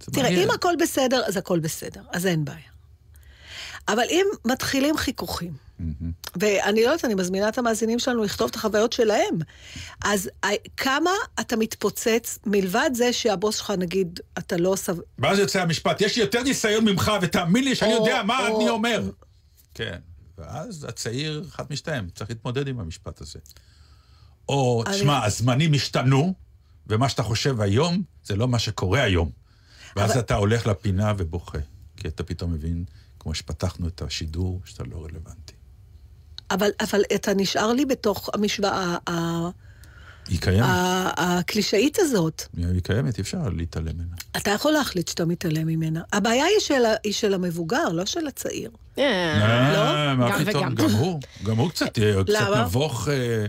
זה תראה. אם הכל בסדר, אז הכל בסדר, אז אין בעיה. אבל אם מתחילים חיכוכים, ואני לא יודעת, אני מזמינה את המאזינים שלנו לכתוב את החוויות שלהם, אז כמה אתה מתפוצץ, מלבד זה שהבוס שלך, נגיד, אתה לא סב... ואז יוצא המשפט, יש לי יותר ניסיון ממך, ותאמין לי שאני או- יודע מה או- אני אומר. כן, ואז הצעיר, אחד משתיים, צריך להתמודד עם המשפט הזה. או, אני- תשמע, הזמנים השתנו, ומה שאתה חושב היום, זה לא מה שקורה היום. ואז אבל- אתה הולך לפינה ובוכה, כי אתה פתאום מבין, כמו שפתחנו את השידור, שאתה לא רלוונטי. אבל, אבל אתה נשאר לי בתוך המשוואה ה- היא קיימת, ה- הקלישאית הזאת. היא קיימת, אי אפשר להתעלם ממנה. אתה יכול להחליט שאתה מתעלם ממנה. הבעיה היא של, ה- היא של המבוגר, לא של הצעיר. אה, מה גם פתאום, וגם. גם הוא, גם הוא קצת, אה, קצת? נבוך. אה,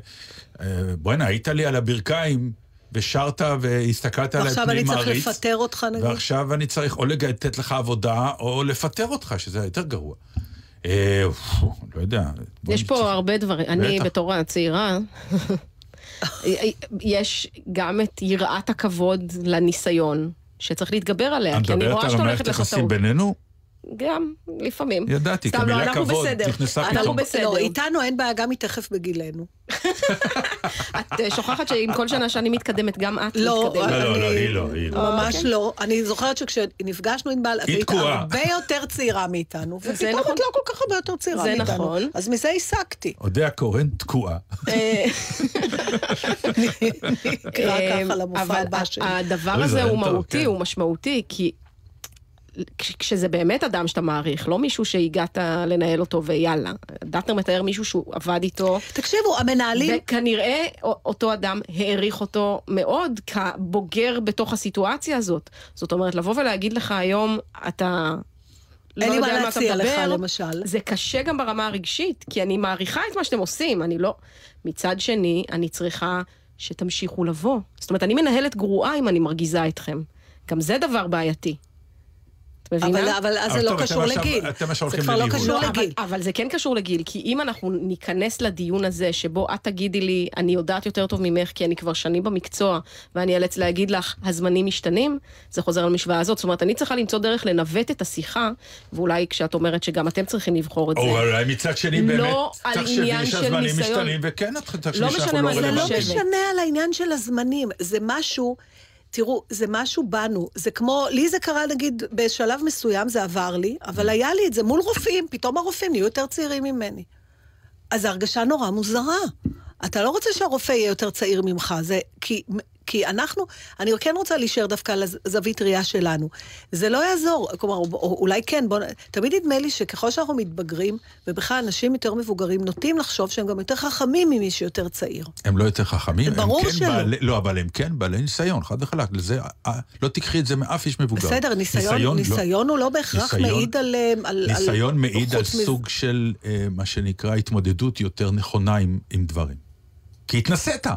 אה, בוא'נה, היית לי על הברכיים, ושרת והסתכלת עליי ועכשיו פנים אני צריך מעריץ. לפטר אותך, נגיד. ועכשיו אני צריך או לתת לך עבודה, או לפטר אותך, שזה יותר גרוע. אה, לא יודע. יש פה נצטרך- הרבה דברים. אני. בתור הצעירה, יש גם את יראת הכבוד לניסיון, שצריך להתגבר עליה, את כי אני מדברת רואה על שאת המערכת הולכת לך יחסים טעות. בינינו? גם, לפעמים. ידעתי, כי לא, אנחנו כבוד בסדר. נכנסה אנחנו פתאום. בסדר. לא, איתנו אין בעיה, גם היא תכף בגילנו. (laughs) את אה, שוכחת שעם כל שנה שאני מתקדמת, גם את לא, מתקדמת. לא, לא, לא, אני- היא לא, היא לא. ממש אוקיי. לא. אני זוכרת שכשנפגשנו עם בעל, היא תקועה. הרבה יותר צעירה מאיתנו. זה ופתאום נכון. את לא כל כך הרבה יותר צעירה זה מאיתנו. נכון. אז מזה הסקתי. אודיה קורן תקועה. אה, (laughs) נקרא ככה למופע אבל הבא שלי. הדבר אוי, זה הזה הוא מהותי, כן. הוא משמעותי, כי כש- כשזה באמת אדם שאתה מעריך, לא מישהו שהגעת לנהל אותו ויאללה. דטנר מתאר מישהו שהוא עבד איתו, תקשיבו, המנהלים... וכנראה אותו אדם העריך אותו מאוד כבוגר בתוך הסיטואציה הזאת. זאת אומרת, לבוא ולהגיד לך היום, אתה... לא אין לי מה יודע מה אתה להציע לך, למשל. זה קשה גם ברמה הרגשית, כי אני מעריכה את מה שאתם עושים, אני לא... מצד שני, אני צריכה שתמשיכו לבוא. זאת אומרת, אני מנהלת גרועה אם אני מרגיזה אתכם. גם זה דבר בעייתי. את מבינה? אבל, אבל אז זה לא קשור לגיל. זה כבר לא. קשור לא, אבל, לגיל. אבל זה כן קשור לגיל, כי אם אנחנו ניכנס לדיון הזה, שבו את תגידי לי, אני יודעת יותר טוב ממך, כי אני כבר שנים במקצוע, ואני אאלץ להגיד לך, הזמנים משתנים, זה חוזר למשוואה הזאת. זאת אומרת, אני צריכה למצוא דרך לנווט את השיחה, ואולי כשאת אומרת שגם אתם צריכים לבחור את זה. או אולי מצד שני באמת, לא על תחשבי שהזמנים. משתנים, וכן, תחשבי לא שאנחנו משנה לא מה זה, לא רלוונטיים. משנה על העניין של הזמנים, זה משהו, תראו, זה משהו בנו. זה כמו, לי זה קרה נגיד, בשלב מסוים זה עבר לי, אבל היה לי את זה מול רופאים, פתאום הרופאים נהיו יותר צעירים ממני. אז ההרגשה נורא מוזרה. אתה לא רוצה שהרופא יהיה יותר צעיר ממך, זה כי... כי אנחנו, אני כן רוצה להישאר דווקא על הזווית ראייה שלנו. זה לא יעזור, כלומר, או- או- אולי כן, בוא, תמיד נדמה לי שככל שאנחנו מתבגרים, ובכלל אנשים יותר מבוגרים נוטים לחשוב שהם גם יותר חכמים ממי שיותר צעיר. הם לא יותר חכמים, הם כן שלא. בעלי, לא, אבל הם כן בעלי ניסיון, חד וחלק. לזה, לא תיקחי את זה מאף איש מבוגר. בסדר, ניסיון, לא. ניסיון הוא לא בהכרח ניסיון- מעיד על... על ניסיון על, מעיד על סוג של אה, מה שנקרא התמודדות יותר נכונה עם, עם דברים. כי התנסית.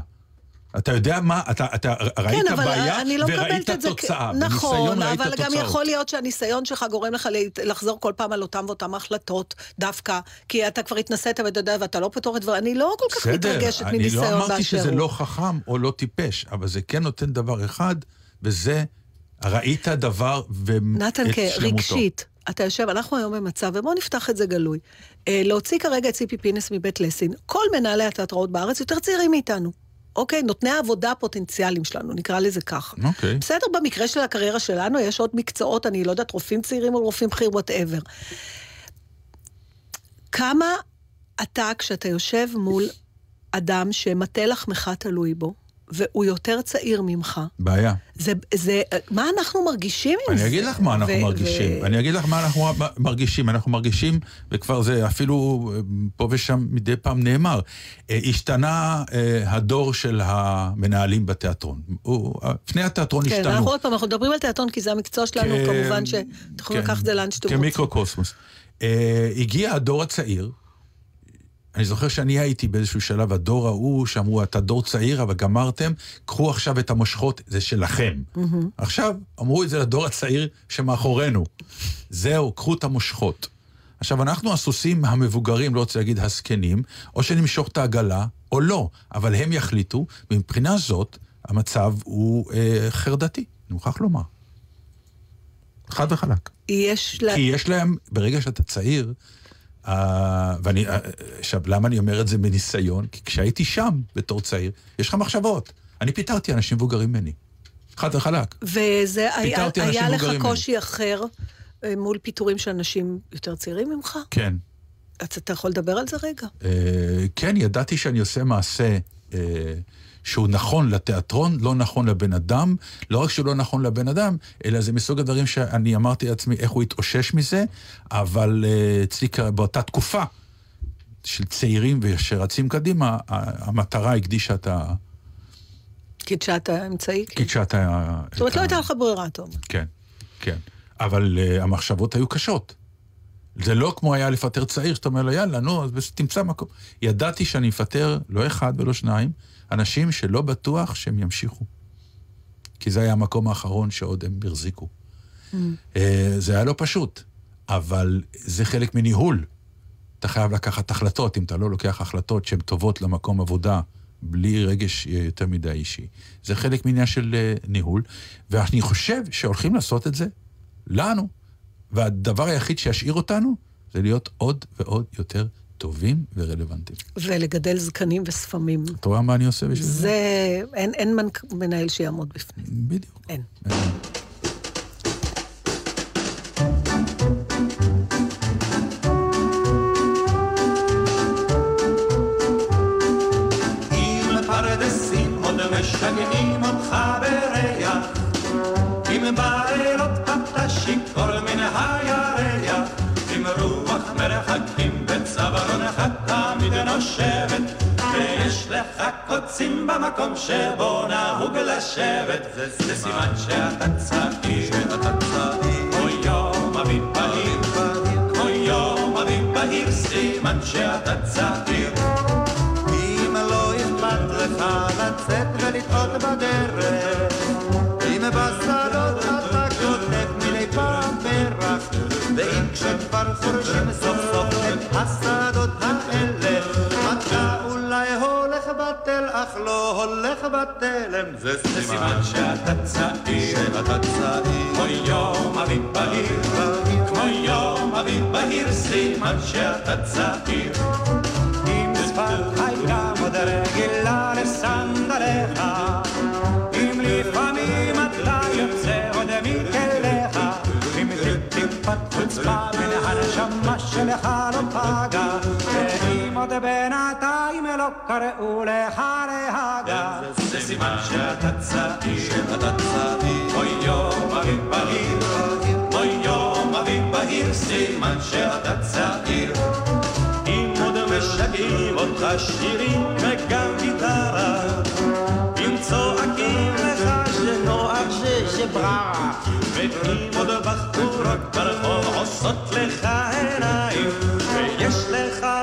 אתה יודע מה, אתה, אתה ראית כן, אבל בעיה אני לא וראית את זה. תוצאה. נכון, בניסיון ראית אבל גם תוצאות. יכול להיות שהניסיון שלך גורם לך לחזור כל פעם על אותם ואותם החלטות, דווקא, כי אתה כבר התנסית ואתה יודע, ואתה לא פתור את דבר, אני לא כל כך מתרגשת אני מניסיון לא אמרתי באשר שזה הוא. לא חכם או לא טיפש, אבל זה כן נותן דבר אחד, וזה, ראית דבר ואת נתן, שלמותו. רגשית, אתה יושב, אנחנו היום במצב, ובואו נפתח את זה גלוי. אה, להוציא כרגע את ציפי פינס מבית ליסין, כל מנהלי התיאטראות בארץ יותר צעירים מאיתנו. אוקיי? נותני העבודה הפוטנציאליים שלנו, נקרא לזה ככה. אוקיי. בסדר, במקרה של הקריירה שלנו יש עוד מקצועות, אני לא יודעת, רופאים צעירים או רופאים בכיר, whatever. כמה אתה, כשאתה יושב מול אדם שמטה לחמך תלוי בו, והוא יותר צעיר ממך, בעיה. זה, זה, מה אנחנו מרגישים עם זה? אני אגיד לך מה אנחנו ו- מרגישים. ו- אני אגיד לך מה אנחנו מרגישים. אנחנו מרגישים, וכבר זה אפילו פה ושם מדי פעם נאמר, אה, השתנה אה, הדור של המנהלים בתיאטרון. פני התיאטרון כן, השתנו. אנחנו עוד פעם, אנחנו מדברים על תיאטרון כי זה המקצוע שלנו, כ- כמובן שאתם יכולים כן, לקחת את זה לאן שאתם רוצים. כמיקרוקוסמוס. אה, הגיע הדור הצעיר, אני זוכר שאני הייתי באיזשהו שלב, הדור ההוא, שאמרו, אתה דור צעיר, אבל גמרתם, קחו עכשיו את המושכות, זה שלכם. מהמם. עכשיו, אמרו את זה לדור הצעיר שמאחורינו. זהו, קחו את המושכות. עכשיו, אנחנו הסוסים המבוגרים, לא רוצה להגיד הזקנים, או שנמשוך את העגלה, או לא, אבל הם יחליטו, ומבחינה זאת, המצב הוא אה, חרדתי, אני מוכרח לומר. חד וחלק. יש לה... כי יש להם, ברגע שאתה צעיר, uh, ואני, אה, עכשיו, למה אני אומר את זה מניסיון? כי כשהייתי שם, בתור צעיר, יש לך מחשבות. אני פיטרתי אנשים מבוגרים ממני. חד וחלק. וזה היה, היה לך קושי אחר אה, מול פיטורים של אנשים יותר צעירים ממך? כן. אז אתה יכול לדבר על זה רגע? Uh, כן, ידעתי שאני עושה מעשה uh, שהוא נכון לתיאטרון, לא נכון לבן אדם. לא רק שהוא לא נכון לבן אדם, אלא זה מסוג הדברים שאני אמרתי לעצמי איך הוא יתאושש מזה, אבל uh, אצלי כ- באותה תקופה של צעירים ושרצים קדימה, המטרה הקדישה את ה... קידשת האמצעי? כן. הקדישה את ה... זאת אומרת, את לא הייתה לך ברירה, אתה אומר. כן, כן. אבל uh, המחשבות היו קשות. זה לא כמו היה לפטר צעיר, שאתה אומר לו, יאללה, נו, אז תמצא מקום. ידעתי שאני אפטר לא אחד ולא שניים, אנשים שלא בטוח שהם ימשיכו. כי זה היה המקום האחרון שעוד הם החזיקו. אה, זה היה לא פשוט, אבל זה חלק מניהול. אתה חייב לקחת החלטות, אם אתה לא לוקח החלטות שהן טובות למקום עבודה, בלי רגש אה, יותר מדי אישי. זה חלק מעניין של אה, ניהול, ואני חושב שהולכים לעשות את זה לנו, והדבר היחיד שישאיר אותנו זה להיות עוד ועוד יותר טובים ורלוונטיים. ולגדל זקנים ושפמים. את רואה מה אני עושה בשביל זה? זה... אין, אין מנק- מנהל שיעמוד בפנים. בדיוק. אין. אם ויש לך קוצים במקום שבו נהוג לשבת, זה סימן שאתה צעיר, כמו יום אביב בהיר, כמו יום אביב בהיר, סימן שאתה צעיר. אם לא אכפת לך לצאת ולטעות בדרך, אם בשדות אתה כותב מדי פעם פרח, ואם כשכבר חורשים סוף סוף את השדות האלה, בטל, אך לא הולך בתלם, זה סימן שאתה צעיר, שאתה צעיר, כמו יום אביב בהיר, כמו יום אביב בהיר, סימן שאתה צעיר. אם הייתה עוד רגילה לסנדליך, אם לפעמים אתה יוצא עוד מכליך, אם טיפת חוצפה מן הנשמה שלך לא פגה, עוד בינתיים לא קראו לך להגה. זה סימן שאתה צעיר, שאתה צעיר. אוי יום אביב בהיר, אוי יום אביב בהיר, סימן שאתה צעיר. אם עוד משגעים אותך שירים וגם גיטרה, אם צועקים לך שנוח ששבררה, ואם עוד בחורות ברחוב עושות לך עיניים,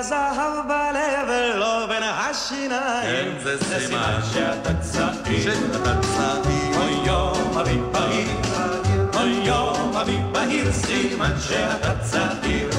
לך זהב בלב ולא בין השיניים, זה סימן שאתה צעיר, שאתה צעיר, אוי יום אביב בהיר, אוי יום אביב בהיר, סימן שאתה צעיר.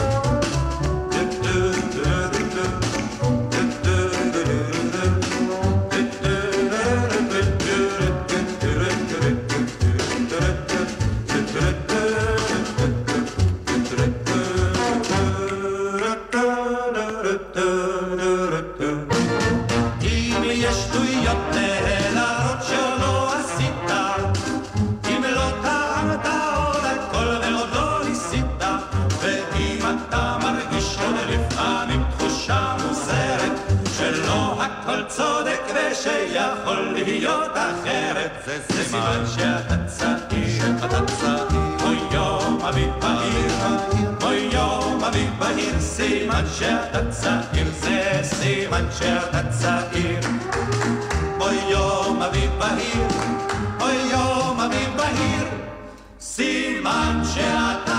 ושיכול להיות אחרת, זה סימן שאתה צעיר, שאתה צעיר, אוי יום אביב בהיר, אוי יום אביב בהיר, סימן שאתה צעיר, זה סימן שאתה צעיר. אוי יום אביב בהיר, אוי יום אביב בהיר, סימן שאתה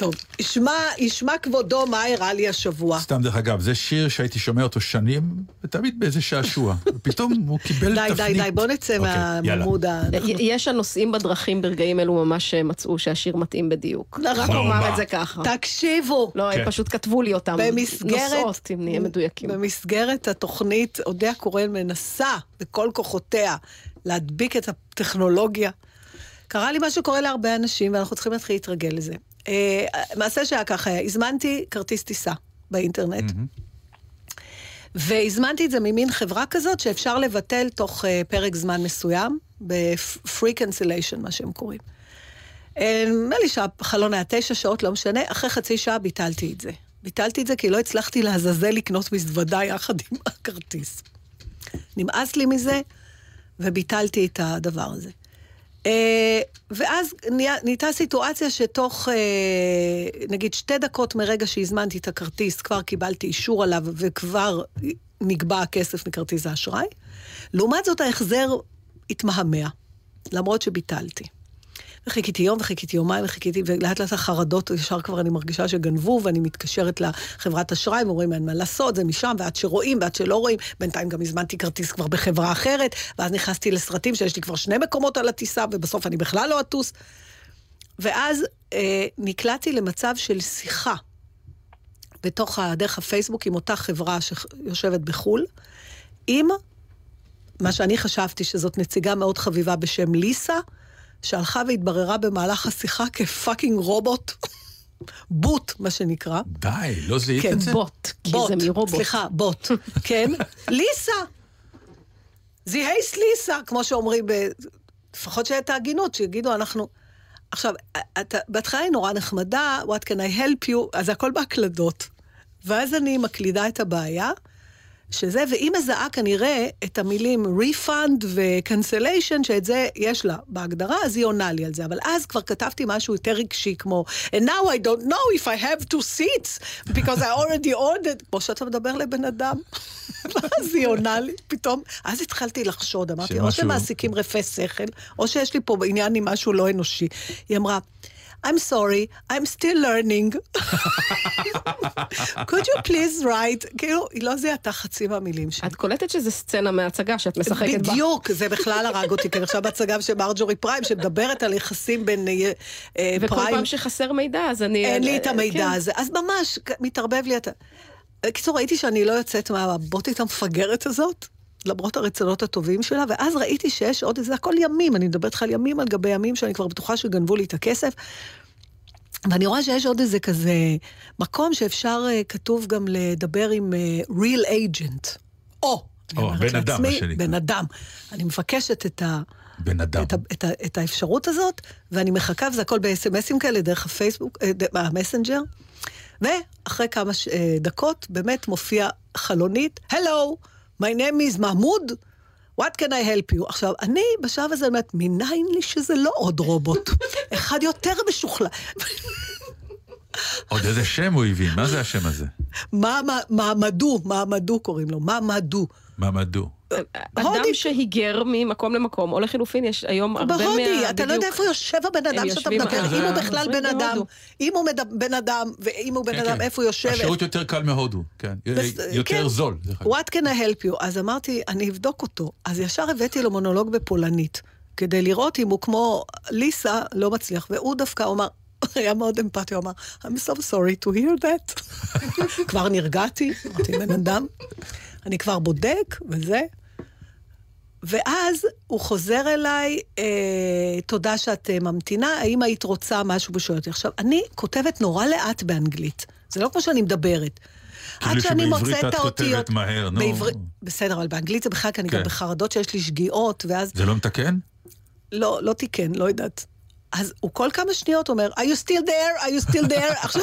טוב, ישמע, ישמע כבודו מה הראה לי השבוע. סתם דרך אגב, זה שיר שהייתי שומע אותו שנים, ותמיד באיזה שעשוע. ופתאום הוא קיבל די, תפנית. די, די, בוא נצא אוקיי, יאללה. מהמוד ה... י- יש הנוסעים בדרכים ברגעים אלו ממש מצאו שהשיר מתאים בדיוק. נכון. רק אומר? את זה ככה. תקשיבו, לא, כן. הם פשוט כתבו לי אותם. במסגרת... נוסעות, אם נהיה מדויקים. במסגרת התוכנית, אודיה קורן מנסה בכל כוחותיה להדביק את הטכנולוגיה. קרה לי מה שקורה להרבה אנשים, ואנחנו צריכים להתחיל להתרגל לזה. אה, מעשה שהיה ככה, הזמנתי כרטיס טיסה באינטרנט, והזמנתי את זה ממין חברה כזאת שאפשר לבטל תוך אה, פרק זמן מסוים, ב-free cancellation, מה שהם קוראים. אה, נדמה לי שהחלון היה תשע שעות, לא משנה, אחרי חצי שעה ביטלתי את זה. ביטלתי את זה כי לא הצלחתי לעזאזל לקנות מזוודה יחד עם (laughs) הכרטיס. נמאס לי מזה, וביטלתי את הדבר הזה. אה, ואז נהייתה סיטואציה שתוך, אה, נגיד, שתי דקות מרגע שהזמנתי את הכרטיס, כבר קיבלתי אישור עליו וכבר נגבה הכסף מכרטיס האשראי. לעומת זאת, ההחזר התמהמה, למרות שביטלתי. וחיכיתי יום וחיכיתי יומיים וחיכיתי, ולאט לאט החרדות, ישר כבר אני מרגישה שגנבו, ואני מתקשרת לחברת אשראי, הם אומרים, אין מה לעשות, זה משם, ועד שרואים, ועד שלא רואים. בינתיים גם הזמנתי כרטיס כבר בחברה אחרת, ואז נכנסתי לסרטים שיש לי כבר שני מקומות על הטיסה, ובסוף אני בכלל לא אטוס. ואז אה, נקלעתי למצב של שיחה בתוך, דרך הפייסבוק עם אותה חברה שיושבת בחו"ל, עם מה שאני חשבתי שזאת נציגה מאוד חביבה בשם ליסה, שהלכה והתבררה במהלך השיחה כפאקינג רובוט, בוט, מה שנקרא. די, לא זיהית כן, את זה? בוט, כי בוט, זה מרובוט. סליחה, בוט, (laughs) כן? ליסה. זיהייס ליסה, כמו שאומרים, ב... לפחות שאת ההגינות, שיגידו, אנחנו... עכשיו, אתה, בהתחלה היא נורא נחמדה, what can I help you, אז הכל בהקלדות. ואז אני מקלידה את הבעיה, שזה, והיא מזהה כנראה את המילים refund ו-cancellation, שאת זה יש לה בהגדרה, אז היא עונה לי על זה. אבל אז כבר כתבתי משהו יותר רגשי, כמו, and now I don't know if I have two seats, because I already ordered, (laughs) כמו שאתה מדבר לבן אדם. (laughs) ואז היא עונה לי, פתאום, אז התחלתי לחשוד, אמרתי, או שמשהו- שמעסיקים רפי שכל, או שיש לי פה עניין עם משהו לא אנושי. היא אמרה, I'm sorry, I'm still learning. could you please write? כאילו, היא לא זיהתה חצי מהמילים שלי. את קולטת שזה סצנה מההצגה שאת משחקת בה. בדיוק, זה בכלל הרג אותי, כי עכשיו בהצגה של מרג'ורי פריים, שמדברת על יחסים בין אה, אה, וכל פריים. פעם שחסר מידע, אז אני... אין לי את המידע כן. הזה. אז ממש, מתערבב לי אתה... בקיצור, ראיתי שאני לא יוצאת מהבוטית המפגרת הזאת, למרות הרצונות הטובים שלה, ואז ראיתי שיש עוד איזה, הכל ימים, אני מדברת לך על ימים על גבי ימים, שאני כבר בטוחה שגנבו לי את הכסף. ואני רואה שיש עוד איזה כזה מקום שאפשר, אה, כתוב גם לדבר עם אה, real agent. או, או, בן אדם, לעצמי, מה שנקרא. בן אדם. אני מבקשת את ה... בן אדם. את, ה, את, ה, את האפשרות הזאת, ואני מחכה, וזה הכל ב-SMSים כאלה, דרך הפייסבוק, אה, המסנג'ר, ואחרי כמה ש... דקות באמת מופיע חלונית, Hello, my name is מחמוד, what can I help you? עכשיו, אני בשלב הזה אומרת, מניין לי שזה לא עוד רובוט, (laughs) אחד יותר משוכלל. עוד איזה שם הוא הביא, מה זה השם הזה? (laughs) מעמדו, מעמדו קוראים לו, מעמדו. מעמדו. אדם שהיגר ממקום למקום, או לחילופין, יש היום הרבה מה... בהודי, אתה לא יודע. איפה יושב הבן אדם שאתה מדבר, אה, אם הוא בכלל בן אדם. אם הוא בן אדם, ואם הוא בן כן, אדם, כן. איפה הוא יושב. השירות יותר קל מהודו, כן. בס- יותר כן. זול. What can I help you? אז אמרתי, אני אבדוק אותו. אז ישר הבאתי לו מונולוג בפולנית, כדי לראות אם הוא כמו ליסה, לא מצליח. והוא דווקא אמר, (laughs) היה מאוד אמפתי, הוא אמר, I'm so sorry to hear that. (laughs) כבר נרגעתי, אמרתי, בן אדם, אני כבר בודק, וזה. ואז הוא חוזר אליי, אה, תודה שאת אה, ממתינה, האם היית רוצה משהו אותי. עכשיו, אני כותבת נורא לאט באנגלית, זה לא כמו שאני מדברת. כאילו עד שאני שבעברית מוצאת את את האותיות... כותבת מהר, נו. בעברית- בסדר, אבל באנגלית זה בכלל, כי אני גם כן. בחרדות שיש לי שגיאות, ואז... זה לא מתקן? לא, לא תיקן, לא יודעת. אז הוא כל כמה שניות אומר, are you still there? are you still there? (laughs) עכשיו,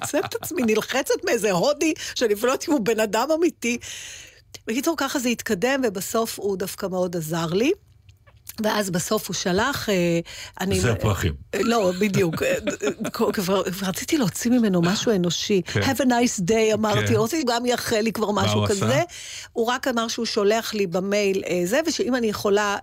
מוצא את עצמי נלחצת מאיזה הודי, שאני אפילו לא יודעת אם הוא בן אדם אמיתי. בקיצור, ככה זה התקדם, ובסוף הוא דווקא מאוד עזר לי. ואז בסוף הוא שלח, אה, אני... זה הפרחים. אה, לא, בדיוק. (laughs) אה, כבר רציתי להוציא ממנו משהו אנושי. כן. Have a nice day, אמרתי, כן. רציתי גם יאחל לי כבר משהו כזה. עשה? הוא רק אמר שהוא שולח לי במייל זה, ושאם אני יכולה,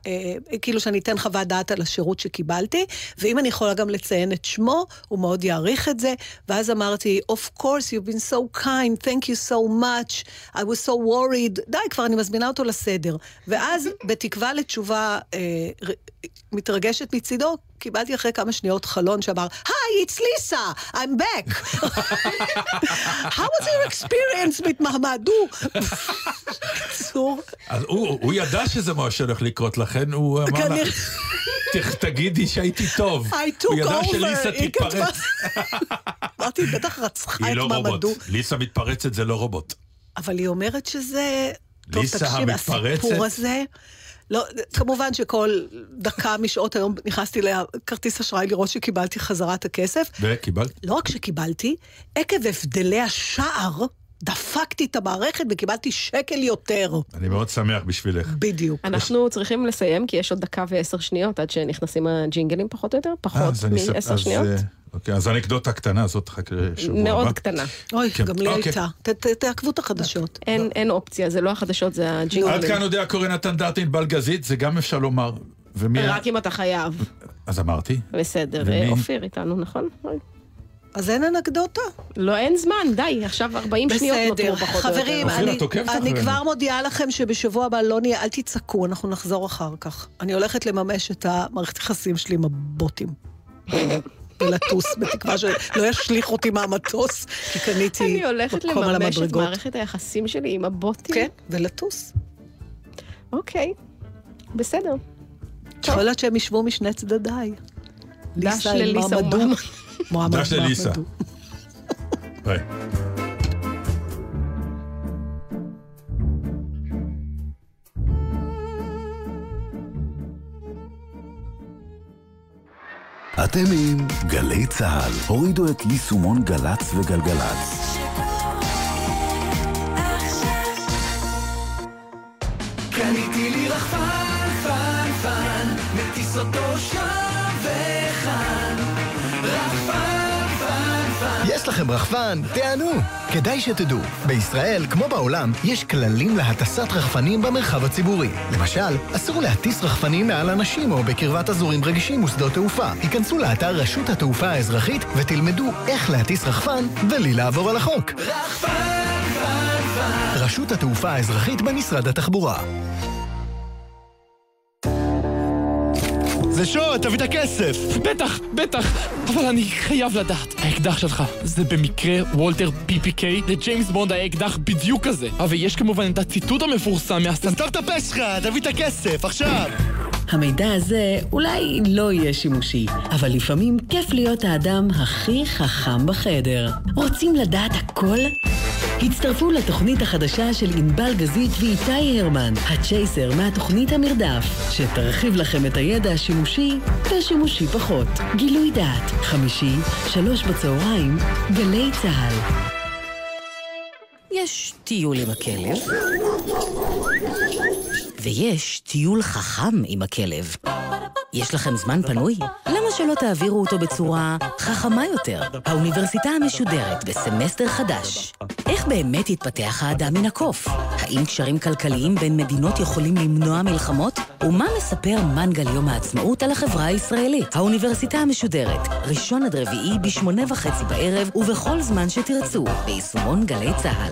כאילו שאני אתן חוות דעת על השירות שקיבלתי, ואם אני יכולה גם לציין את שמו, הוא מאוד יעריך את זה. ואז אמרתי, of course, you've been so kind, thank you so much, I was so worried. די, כבר אני מזמינה אותו לסדר. ואז, בתקווה לתשובה מתרגשת מצידו, קיבלתי אחרי כמה שניות חלון שאמר, היי, it's Lisa, I'm back. (laughs) How was your experience with? בקיצור, אז הוא ידע שזה מה שהולך לקרות, לכן הוא אמר לך, "ת- תגידי שהייתי טוב. I took הוא ידע over, שליסה היא תתפרץ. (laughs) אמרתי, היא בטח רצחה היא את לא רובוט. ליסה מתפרצת זה לא רובוט. אבל היא אומרת שזה... טוב, ליסה תקשיב, המתפרצת? הסיפור הזה... לא, כמובן שכל דקה משעות היום נכנסתי לכרטיס אשראי לראות שקיבלתי חזרה את הכסף. וקיבלת? לא רק שקיבלתי, עקב הבדלי השער, דפקתי את המערכת וקיבלתי שקל יותר. אני מאוד שמח בשבילך. בדיוק. אנחנו צריכים לסיים, כי יש עוד דקה ועשר שניות עד שנכנסים הג'ינגלים פחות או יותר, אה, פחות מעשר שניות. אה, אוקיי, אז האנקדוטה הקטנה הזאת חכה לשבוע הבא. מאוד קטנה. אוי, כן, גם לי אוקיי. הייתה. ת- ת- תעקבו את החדשות. אין, אין אופציה, זה לא החדשות, זה הג'ינגלים. עד כאן יודע קורא נתן דרטין בלגזית, זה גם אפשר לומר. ומי... רק אם אתה חייב. אז אמרתי. בסדר, ומי? אה, אופיר איתנו, נכון? אז אין אנקדוטה. לא, אין זמן, די, עכשיו 40 שניות בסדר, נותרו פחות או יותר. חברים, אני, אני. כבר מודיעה לכם שבשבוע הבא לא נהיה, אל תצעקו, אנחנו נחזור אחר כך. אני הולכת לממש את המערכת יחסים שלי עם הבוטים. (laughs) ולטוס, בתקווה שלא ישליך אותי מהמטוס, כי קניתי אני הולכת מקום על לממש את המדרגות. מערכת היחסים שלי עם הבוטים. כן, ולטוס. אוקיי, בסדר. יכול להיות שהם ישבו משני צדדיי. דש לליסה מעמדו. ומעמד. מועמד דש לליסה. ביי. אתם עם גלי צה"ל. הורידו את יישומון גל"צ וגלגלצ. לכם רחפן? תענו! כדאי שתדעו, בישראל, כמו בעולם, יש כללים להטסת רחפנים במרחב הציבורי. למשל, אסור להטיס רחפנים מעל אנשים או בקרבת אזורים רגישים ושדות תעופה. היכנסו לאתר רשות התעופה האזרחית ותלמדו איך להטיס רחפן בלי לעבור על החוק. רחפן, פן, פן. רשות התעופה האזרחית במשרד התחבורה. זה שוד, תביא את הכסף! בטח, בטח, אבל אני חייב לדעת. האקדח שלך, זה במקרה וולטר PPK? לג'יימס בונד היה אקדח בדיוק כזה. אבל יש כמובן את הציטוט המפורסם מהסטנט... סתום את הפה שלך, תביא את הכסף, עכשיו! המידע הזה אולי לא יהיה שימושי, אבל לפעמים כיף להיות האדם הכי חכם בחדר. רוצים לדעת הכל? הצטרפו לתוכנית החדשה של ענבל גזית ואיתי הרמן, הצ'ייסר מהתוכנית המרדף, שתרחיב לכם את הידע השימושי והשימושי פחות. גילוי דעת, חמישי, שלוש בצהריים, גלי צה"ל. יש טיול עם הכלב, ויש טיול חכם עם הכלב. יש לכם זמן פנוי? למה שלא תעבירו אותו בצורה חכמה יותר? האוניברסיטה המשודרת בסמסטר חדש. איך באמת יתפתח האדם מן הקוף? האם קשרים כלכליים בין מדינות יכולים למנוע מלחמות? ומה מספר מנגל יום העצמאות על החברה הישראלית? האוניברסיטה המשודרת, ראשון עד רביעי בשמונה וחצי בערב ובכל זמן שתרצו, ביישומון גלי צה"ל.